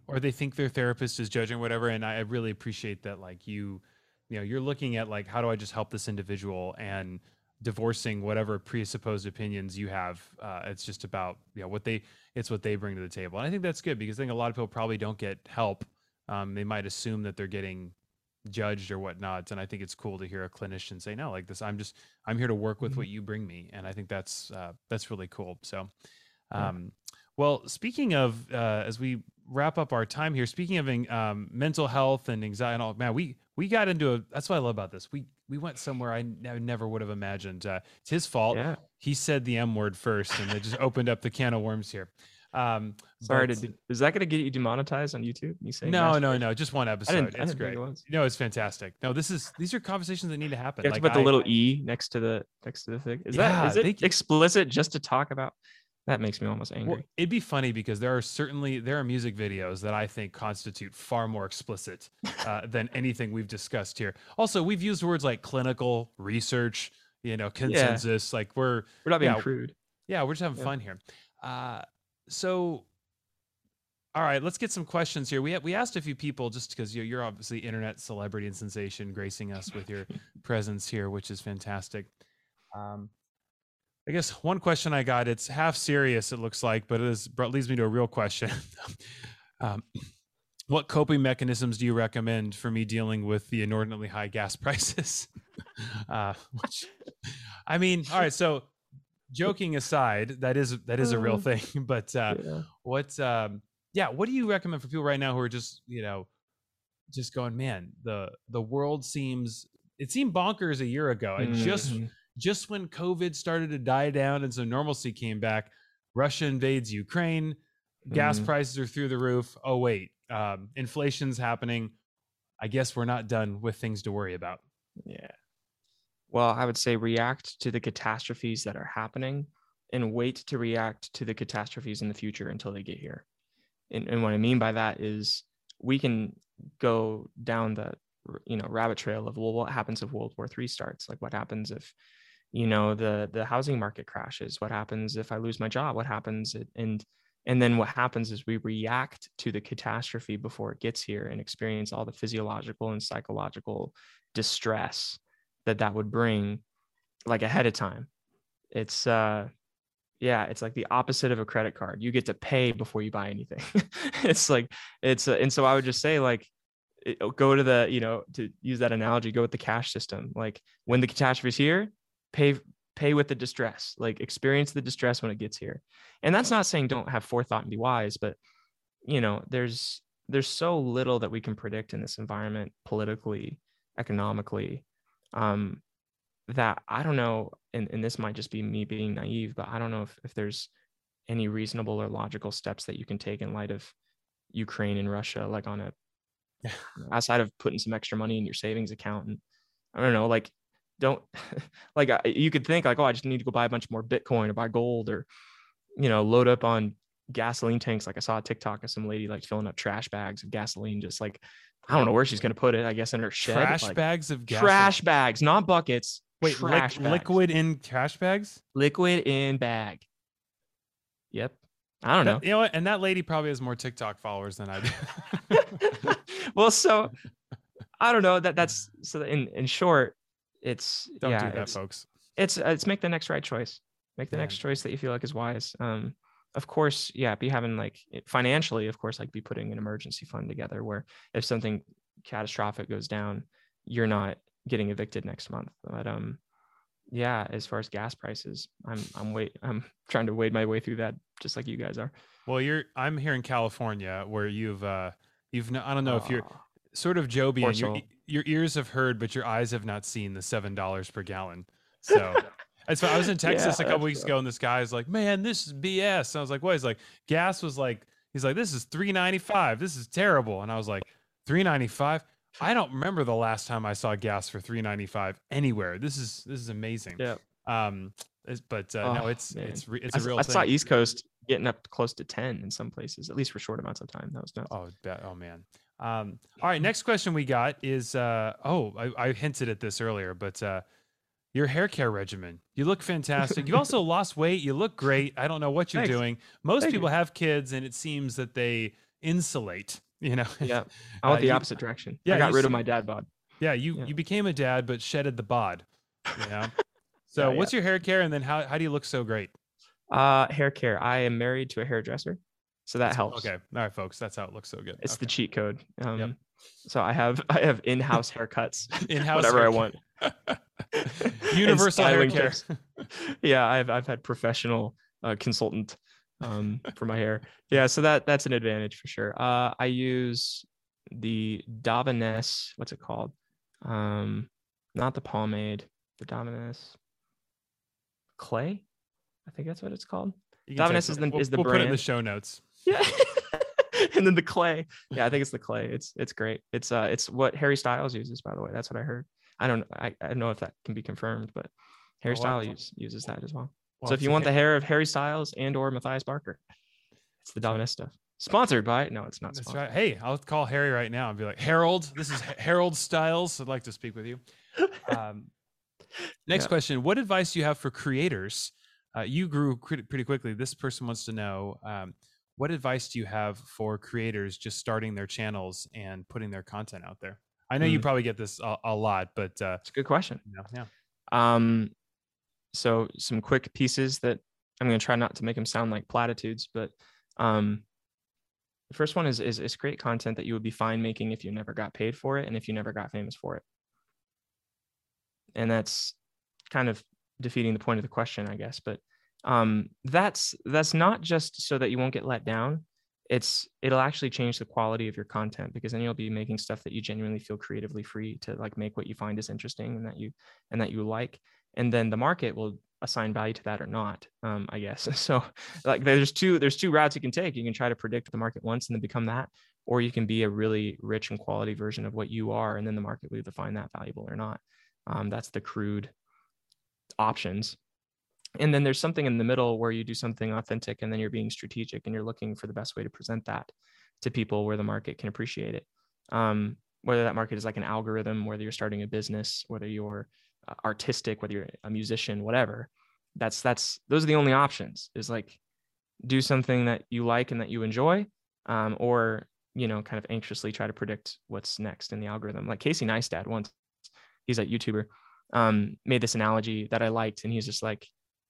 or they think their therapist is judging whatever and I really appreciate that like you you know you're looking at like how do I just help this individual and divorcing whatever presupposed opinions you have uh, it's just about you know what they it's what they bring to the table. And I think that's good because I think a lot of people probably don't get help. Um, they might assume that they're getting judged or whatnot and I think it's cool to hear a clinician say no like this I'm just I'm here to work with Mhm. what you bring me, and I think that's uh, that's really cool. So, Yeah. um, well, speaking of uh, as we wrap up our time here, speaking of um, mental health and anxiety, and all man, we we got into a. That's what I love about this. We we went somewhere I n- I never would have imagined. Uh, it's his fault. yeah He said the M word first, and it just opened up the can of worms here. Um, sorry but- is that going to get you demonetized on youtube you saying no, no, no, just one i episode. didn't, it's I great. it No, it's fantastic. No, this is these are conversations that need to happen. You Like, put the I- little e next to the next to the thing. Is Yeah, that is it explicit just to talk about? That makes me almost angry. Well, it'd be funny because there are certainly there are music videos that I think constitute far more explicit uh, (laughs) than anything we've discussed here. Also, we've used words like clinical, research, you know, consensus. Like we're We're not being yeah, crude. yeah, we're just having Yeah. fun here. Uh, so, all right, let's get some questions here. We we asked a few people just because you're, you're obviously internet celebrity and sensation, gracing us with your (laughs) presence here, which is fantastic. Um, I guess one question I got, it's half serious, it looks like, but it is, leads me to a real question. (laughs) um, what coping mechanisms do you recommend for me dealing with the inordinately high gas (laughs) prices? uh, which, I mean, all right, so joking aside, that is that is a real Uh, thing. (laughs) But uh, yeah. what, um, yeah, what do you recommend for people right now who are just, you know, just going, man, the the world seems it seemed bonkers a year ago, and just Mhm. just when COVID started to die down and some normalcy came back, Russia invades Ukraine, gas Mhm. prices are through the roof. Oh wait, um, inflation's happening. I guess we're not done with things to worry about. yeah. Well, I would say react to the catastrophes that are happening and wait to react to the catastrophes in the future until they get here. And, and what I mean by that is we can go down the you know rabbit trail of well what happens if world war three starts? Like what happens if you know the the housing market crashes? What happens if i lose my job? What happens and and then what happens is we react to the catastrophe before it gets here and experience all the physiological and psychological distress that that would bring like ahead of time. It's uh yeah it's like the opposite of a credit card. You get to pay before you buy anything. (laughs) It's like it's uh, and so i would just say like go to the you know to use that analogy go with the cash system. Like when the catastrophe is here pay pay with the distress. Like experience the distress when it gets here. And that's not saying don't have forethought and be wise but you know there's there's so little that we can predict in this environment politically economically um that i don't know and, and this might just be me being naive but i don't know if, if there's any reasonable or logical steps that you can take in light of ukraine and russia like on a outside of putting some extra money in your savings account and i don't know like don't (laughs) like I- you could think like oh i just need to go buy a bunch more bitcoin or buy gold or you know load up on gasoline tanks. Like i saw a tiktok of some lady like filling up trash bags of gasoline just like i don't know where she's going to put it i guess in her shed trash like, bags of gas. trash bags not buckets Wait, trash bags. liquid in trash bags? liquid in bag yep i don't know That- you know what? And that lady probably has more TikTok followers than I do. (laughs) well so i don't know that that's (laughs) so in in short it's Don't yeah do that, folks. it's uh, it's make the next right choice make the Yeah. next choice that you feel like is wise um of course yeah be having like financially of course like be putting an emergency fund together where if something catastrophic goes down you're not getting evicted next month but um yeah, as far as gas prices, I'm I'm wait (laughs) I'm trying to wade my way through that just like you guys are. Well, you're I'm here in California where you've uh you've I don't know if you're sort of Joby your your ears have heard but your eyes have not seen the seven dollars per gallon. So (laughs) why I was in Texas Yeah, a couple weeks ago and this guy's like, "Man, this is BS." And I was like, "What?" He's like, "Gas was like." He's like, "This is three ninety five. This is terrible." And I was like, 395 I don't remember the last time I saw gas for 395 anywhere. This is this is amazing. Yeah. Um, but uh, no, Oh, it's man. it's re- it's I, a real I thing. saw East Coast getting up close to 10 in some places, at least for short amounts of time. That was nuts. Oh, oh man. Um, all right, next question we got is uh, oh, I, I hinted at this earlier, but uh, your hair care regimen. You look fantastic. You also (laughs) lost weight. You look great. I don't know what you're Thanks. doing. Most Thank people you. have kids, and it seems that they insulate. You know. Yeah. (laughs) I went Uh, the you- opposite direction. yeah, I got rid of my dad bod. yeah. You Yeah. you became a dad, but shedded the bod. You know. (laughs) So, Yeah, what's your hair care, and then how how do you look so great? Uh, hair care. I am married to a hairdresser, so that That's- helps. Okay. All right, folks. That's how it looks so good. It's the cheat code. Um, so I have I have in-house haircuts, In-house whatever I want. (laughs) Universal hair care. tips. yeah, I've I've had professional uh, consultant um, (laughs) for my hair. Yeah, so that that's an advantage for sure. Uh, I use the Davines. What's it called? Um, not the pomade. The Davines clay. I think that's what it's called. Davines is the- we'll, is the we'll put it in the show notes. Yeah. (laughs) and then the clay. Yeah, I think it's the clay. It's it's great. It's uh it's what Harry Styles uses, by the way. That's what I heard. I don't I, I don't know if that can be confirmed, but Harry wow. Styles use, uses that as well. Well, so if you want the hair of Harry Styles and or Matthias Barker, it's the Davines stuff. Sponsored by no, it's not right. Hey, I'll call Harry right now and be like, Harold, this is Harold Styles. I'd like to speak with you. (laughs) Um, next Yeah. question: What advice do you have for creators? Uh, you grew pretty, pretty quickly. This person wants to know um, what advice do you have for creators just starting their channels and putting their content out there? I know you Mm. probably get this a, a lot, but uh, It's a good question. you know, yeah, Um, so some quick pieces that I'm going to try not to make them sound like platitudes, but um, the first one is, is is create content that you would be fine making if you never got paid for it and if you never got famous for it. And that's kind of defeating the point of the question, I guess. But um, that's that's not just so that you won't get let down. It's it'll actually change the quality of your content because then you'll be making stuff that you genuinely feel creatively free to like make what you find is interesting and that you and that you like and then the market will assign value to that or not um, i guess. (laughs) So like there's two there's two routes you can take. You can try to predict the market once and then become that or you can be a really rich and quality version of what you are and then the market will either find that valuable or not. Um, that's the crude options and then there's something in the middle where you do something authentic and then you're being strategic and you're looking for the best way to present that to people where the market can appreciate it. Um, whether that market is like an algorithm whether you're starting a business whether you're uh, artistic whether you're a musician whatever that's that's those are the only options is like do something that you like and that you enjoy um, or you know kind of anxiously try to predict what's next in the algorithm. Like casey neistat once he's a youtuber um, made this analogy that i liked and he's just like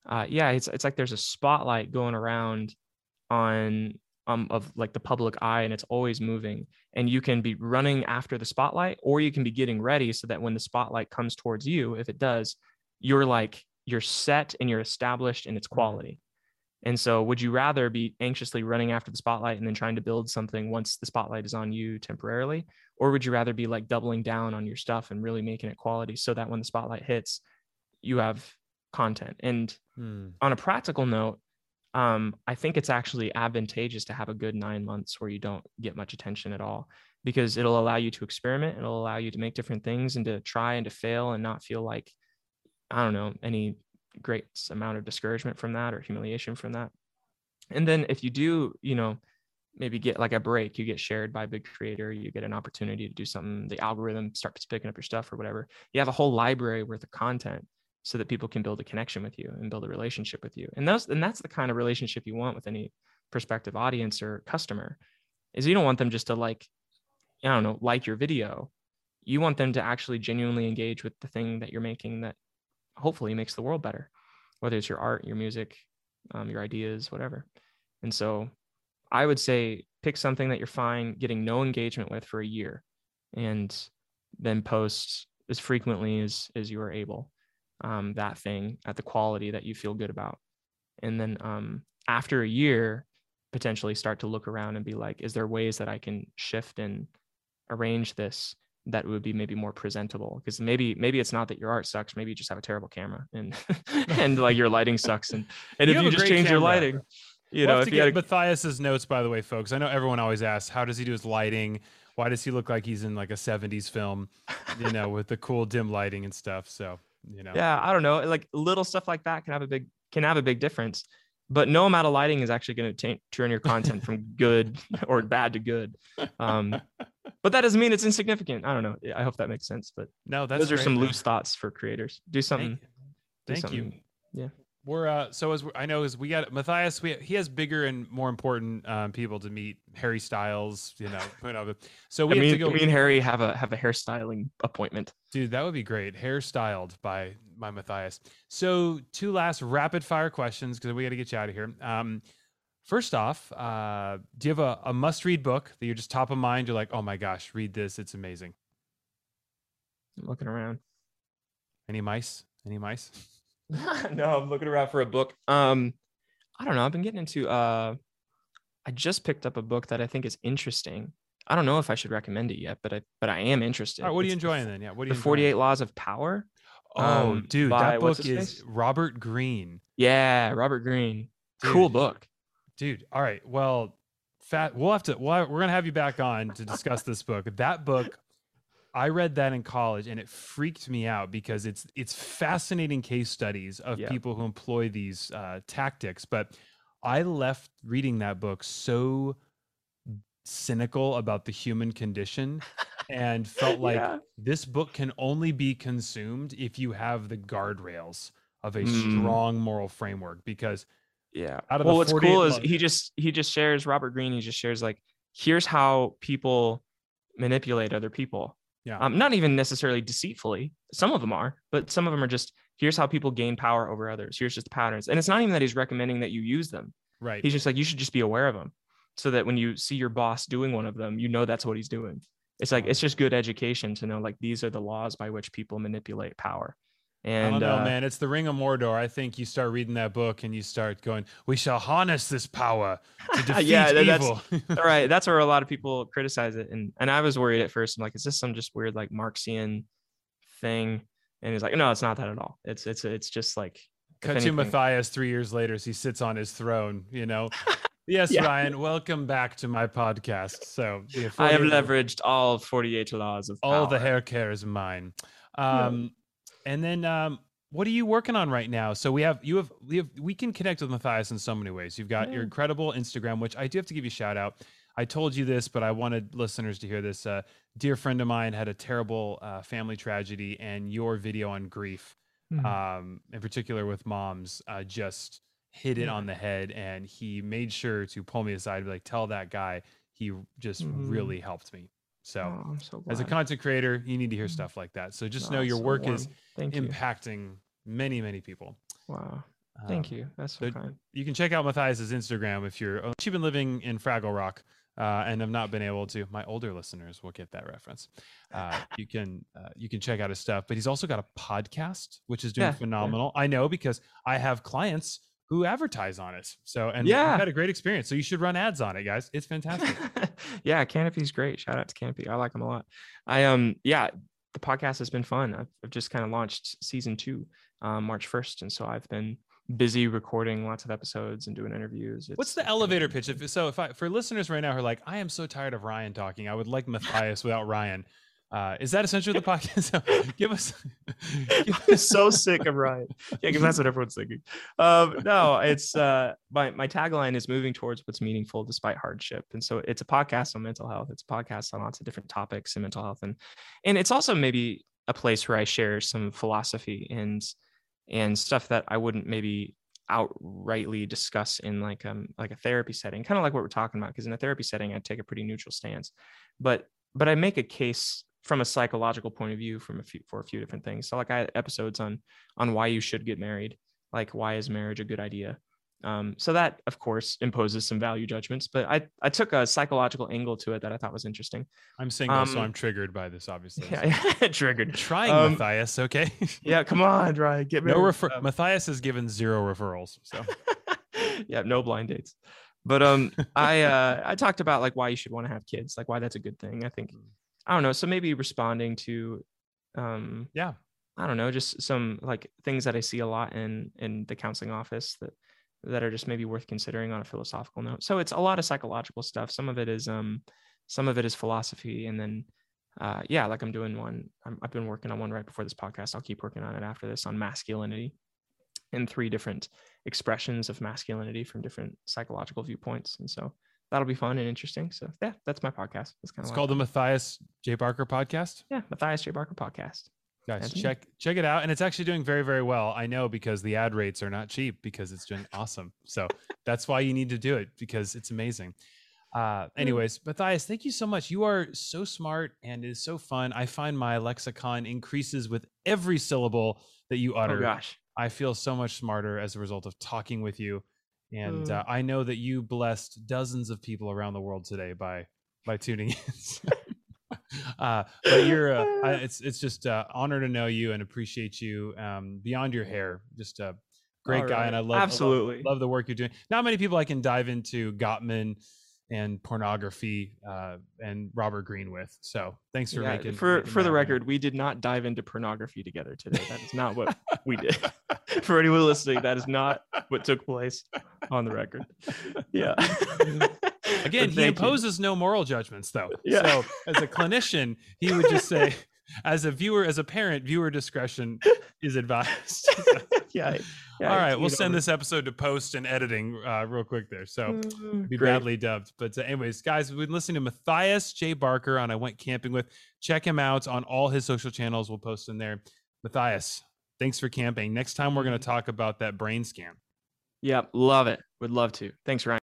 uh, yeah it's, it's like there's a spotlight going around on um, of like the public eye and it's always moving and you can be running after the spotlight or you can be getting ready so that when the spotlight comes towards you if it does you're like you're set and you're established in its quality. And so would you rather be anxiously running after the spotlight and then trying to build something once the spotlight is on you temporarily? Or would you rather be like doubling down on your stuff and really making it quality so that when the spotlight hits you have content and Hmm. on a practical note, um, I think it's actually advantageous to have a good nine months where you don't get much attention at all because it'll allow you to experiment. It'll allow you to make different things and to try and to fail and not feel like, I don't know, any great amount of discouragement from that or humiliation from that. And then if you do, you know, maybe get like a break, you get shared by a big creator, you get an opportunity to do something, the algorithm starts picking up your stuff or whatever. You have a whole library worth of content so that people can build a connection with you and build a relationship with you. And those and that's the kind of relationship you want with any prospective audience or customer. Is you don't want them just to like, I don't know, like your video. You want them to actually genuinely engage with the thing that you're making that hopefully makes the world better, whether it's your art, your music, um, your ideas, whatever. And so I would say pick something that you're fine getting no engagement with for a year and then post as frequently as as you are able um, that thing at the quality that you feel good about and then um, after a year potentially start to look around and be like is there ways that i can shift and arrange this that would be maybe more presentable because maybe maybe it's not that your art sucks maybe you just have a terrible camera and (laughs) and like your lighting sucks and (laughs) and You if you just change your lighting you We'll know if to you had get a, Matthias's notes, by the way, folks. I know everyone always asks, how does he do his lighting? Why does he look like he's in like a 70s film, you know, with the cool dim lighting and stuff? So, you know, yeah i don't know like little stuff like that can have a big can have a big difference but no amount of lighting is actually going to turn your content from (laughs) good or bad to good um (laughs) but that doesn't mean it's insignificant i don't know i hope that makes sense but no, that's those are great, some man. loose thoughts for creators do something Thank, do thank you. something- yeah. We're uh, so as I know as we got Matthias, we he has bigger and more important um, people to meet. Harry Styles, you know, (laughs) you know, so we I have to go. me and Harry have a have a hairstyling appointment. Dude, that would be great. Hairstyled by by Matthias. So two last rapid fire questions because we got to get you out of here. Um, first off, uh, do you have a, a must read book that you're just top of mind? You're like, oh my gosh, read this. It's amazing. I'm looking around. Any mice? Any mice? (laughs) no, I'm looking around for a book. Um, I don't know. I've been getting into. Uh, I just picked up a book that I think is interesting. I don't know if I should recommend it yet, but I but I am interested. All right, what are you enjoying then? Yeah, what are The you? Forty Eight? Laws of Power. Oh, um, dude, that book is face? Robert Greene. Yeah, Robert Greene. Cool book. dude all right well fat we'll have to well, we're gonna have you back on to discuss this book that book i read that in college and it freaked me out because it's it's fascinating case studies of Yeah. people who employ these uh, tactics but i left reading that book so cynical about the human condition and felt (laughs) like Yeah. this book can only be consumed if you have the guardrails of a Mm. strong moral framework because Yeah. Out of the well, what's 48 cool is he just he just shares Robert Greene. He just shares like here's how people manipulate other people. Yeah. Um, not even necessarily deceitfully. Some of them are, but some of them are just here's how people gain power over others. Here's just patterns. And it's not even that he's recommending that you use them. right He's just like you should just be aware of them, so that when you see your boss doing one of them, you know that's what he's doing. It's like it's just good education to know like these are the laws by which people manipulate power. And I don't know, uh, man. It's the Ring of Mordor. I think you start reading that book and you start going, "We shall harness this power to (laughs) defeat Yeah, that- that's- (laughs) all right that's where a lot of people criticize it and and i was worried at first i'm like is this some just weird like marxian thing and he's like no it's not that at all it's it's it's just like Cut to Matthias three years later as he sits on his throne. You know. (laughs) Yes, Yeah. Ryan. Welcome back to my podcast. So i have leveraged all 48 laws of all the hair care is mine. Um, and then um, what are you working on right now? So we have you have we have we can connect with Matthias in so many ways. You've got your incredible Instagram, which I do have to give you a shout out. I told you this, but I wanted listeners to hear this. Uh, dear friend of mine had a terrible uh, family tragedy, and your video on grief, Mhm. um, in particular with moms, uh, just hit it on the head. And he made sure to pull me aside, and be like, "Tell that guy." He just really helped me. So Oh, so as a content creator, you need to hear Mhm. stuff like that. So just Oh, know your so work is warm. thank you impacting many, many people. wow thank Um, you that's so so- kind You can check out Matthias's Instagram if you're oh, you've been living in Fraggle Rock uh, and have not been able to. My older listeners will get that reference. Uh, (laughs) you can uh, you can check out his stuff, but he's also got a podcast which is doing Yeah, yeah. phenomenal. I know because I have clients who advertise on it. So and Yeah. I've had a great experience. So you should run ads on it, guys. It's fantastic. (laughs) yeah, Canopy's great. Shout out to Canopy. I like them a lot. I um yeah, the podcast has been fun. I've, I've just kind of launched season two, um, March first, and so I've been busy recording lots of episodes and doing interviews. What's the elevator pitch? If so, if I for listeners right now who are like, I am so tired of Ryan talking, I would like Matthias without Ryan. Uh, is that essentially the podcast? (laughs) So give us. (laughs) I'm so sick of Ryan. Yeah, because that's what everyone's thinking. Um, no, it's uh, my my tagline is moving towards what's meaningful despite hardship, and so it's a podcast on mental health. It's a podcast on lots of different topics in mental health, and and it's also maybe a place where I share some philosophy and and stuff that I wouldn't maybe outrightly discuss in like um like a therapy setting, kind of like what we're talking about. Because in a therapy setting, I take a pretty neutral stance, but but I make a case from a psychological point of view from a few for a few different things. So like I had episodes on on why you should get married, like why is marriage a good idea, Um, so that, of course, imposes some value judgments. But I, I took a psychological angle to it that I thought was interesting. I'm single, so Um, I'm triggered by this, obviously. (laughs) Yeah, (laughs) triggered. Trying Um, Matthias, okay? (laughs) Yeah, come on, Ryan, get no married. refer- Um, Matthias has given zero referrals. So yeah, no blind dates. But um, I uh, I talked about like why you should want to have kids, like why that's a good thing. I think I don't know. So maybe responding to, um, yeah, I don't know, just some like things that I see a lot in in the counseling office that that are just maybe worth considering on a philosophical note. So it's a lot of psychological stuff. Some of it is um, some of it is philosophy, and then uh, yeah, like I'm doing one. I'm, I've been working on one right before this podcast. I'll keep working on it after this on masculinity and three different expressions of masculinity from different psychological viewpoints. And so that'll be fun and interesting. So yeah, that's my podcast. That's kind it's of called the Matthias J. Barker podcast. yeah Matthias J Barker podcast. Guys, That's me. check check it out, and it's actually doing very very well. I know because the ad rates are not cheap because it's doing awesome. So (laughs) that's why you need to do it because it's amazing. Uh, anyways, Matthias, thank you so much. You are so smart and it is so fun. I find my lexicon increases with every syllable that you utter. Oh gosh. I feel so much smarter as a result of talking with you, and Mm. uh, I know that you blessed dozens of people around the world today by by tuning in. So, (laughs) uh, but you're, uh, I, (laughs) it's it's just uh, honor to know you and appreciate you um, beyond your hair. Just a great All guy, and I love I love- Absolutely. love, the work you're doing. Not many people I can dive into Gottman and pornography uh, and Robert Greene with. So thanks for Yeah, making for making for the record, we did not dive into pornography together today. That is not what (laughs) we did. (laughs) for anyone listening, that is not what took place on the record. Yeah. (laughs) Again, he thank you. imposes no moral judgments, though. Yeah. So, as a clinician, he would just say, as a viewer, as a parent, viewer discretion (laughs) is advised. (laughs) yeah. yeah, All right, we'll send this episode to post and editing uh, real quick there. So, Mm, be great. badly dubbed. But, uh, anyways, guys, we've been listening to Matthias J. Barker on I Went Camping With. Check him out on all his social channels. We'll post in there. Matthias, thanks for camping. Next time, we're going to talk about that brain scan. Yep, love it. Would love to. Thanks, Ryan.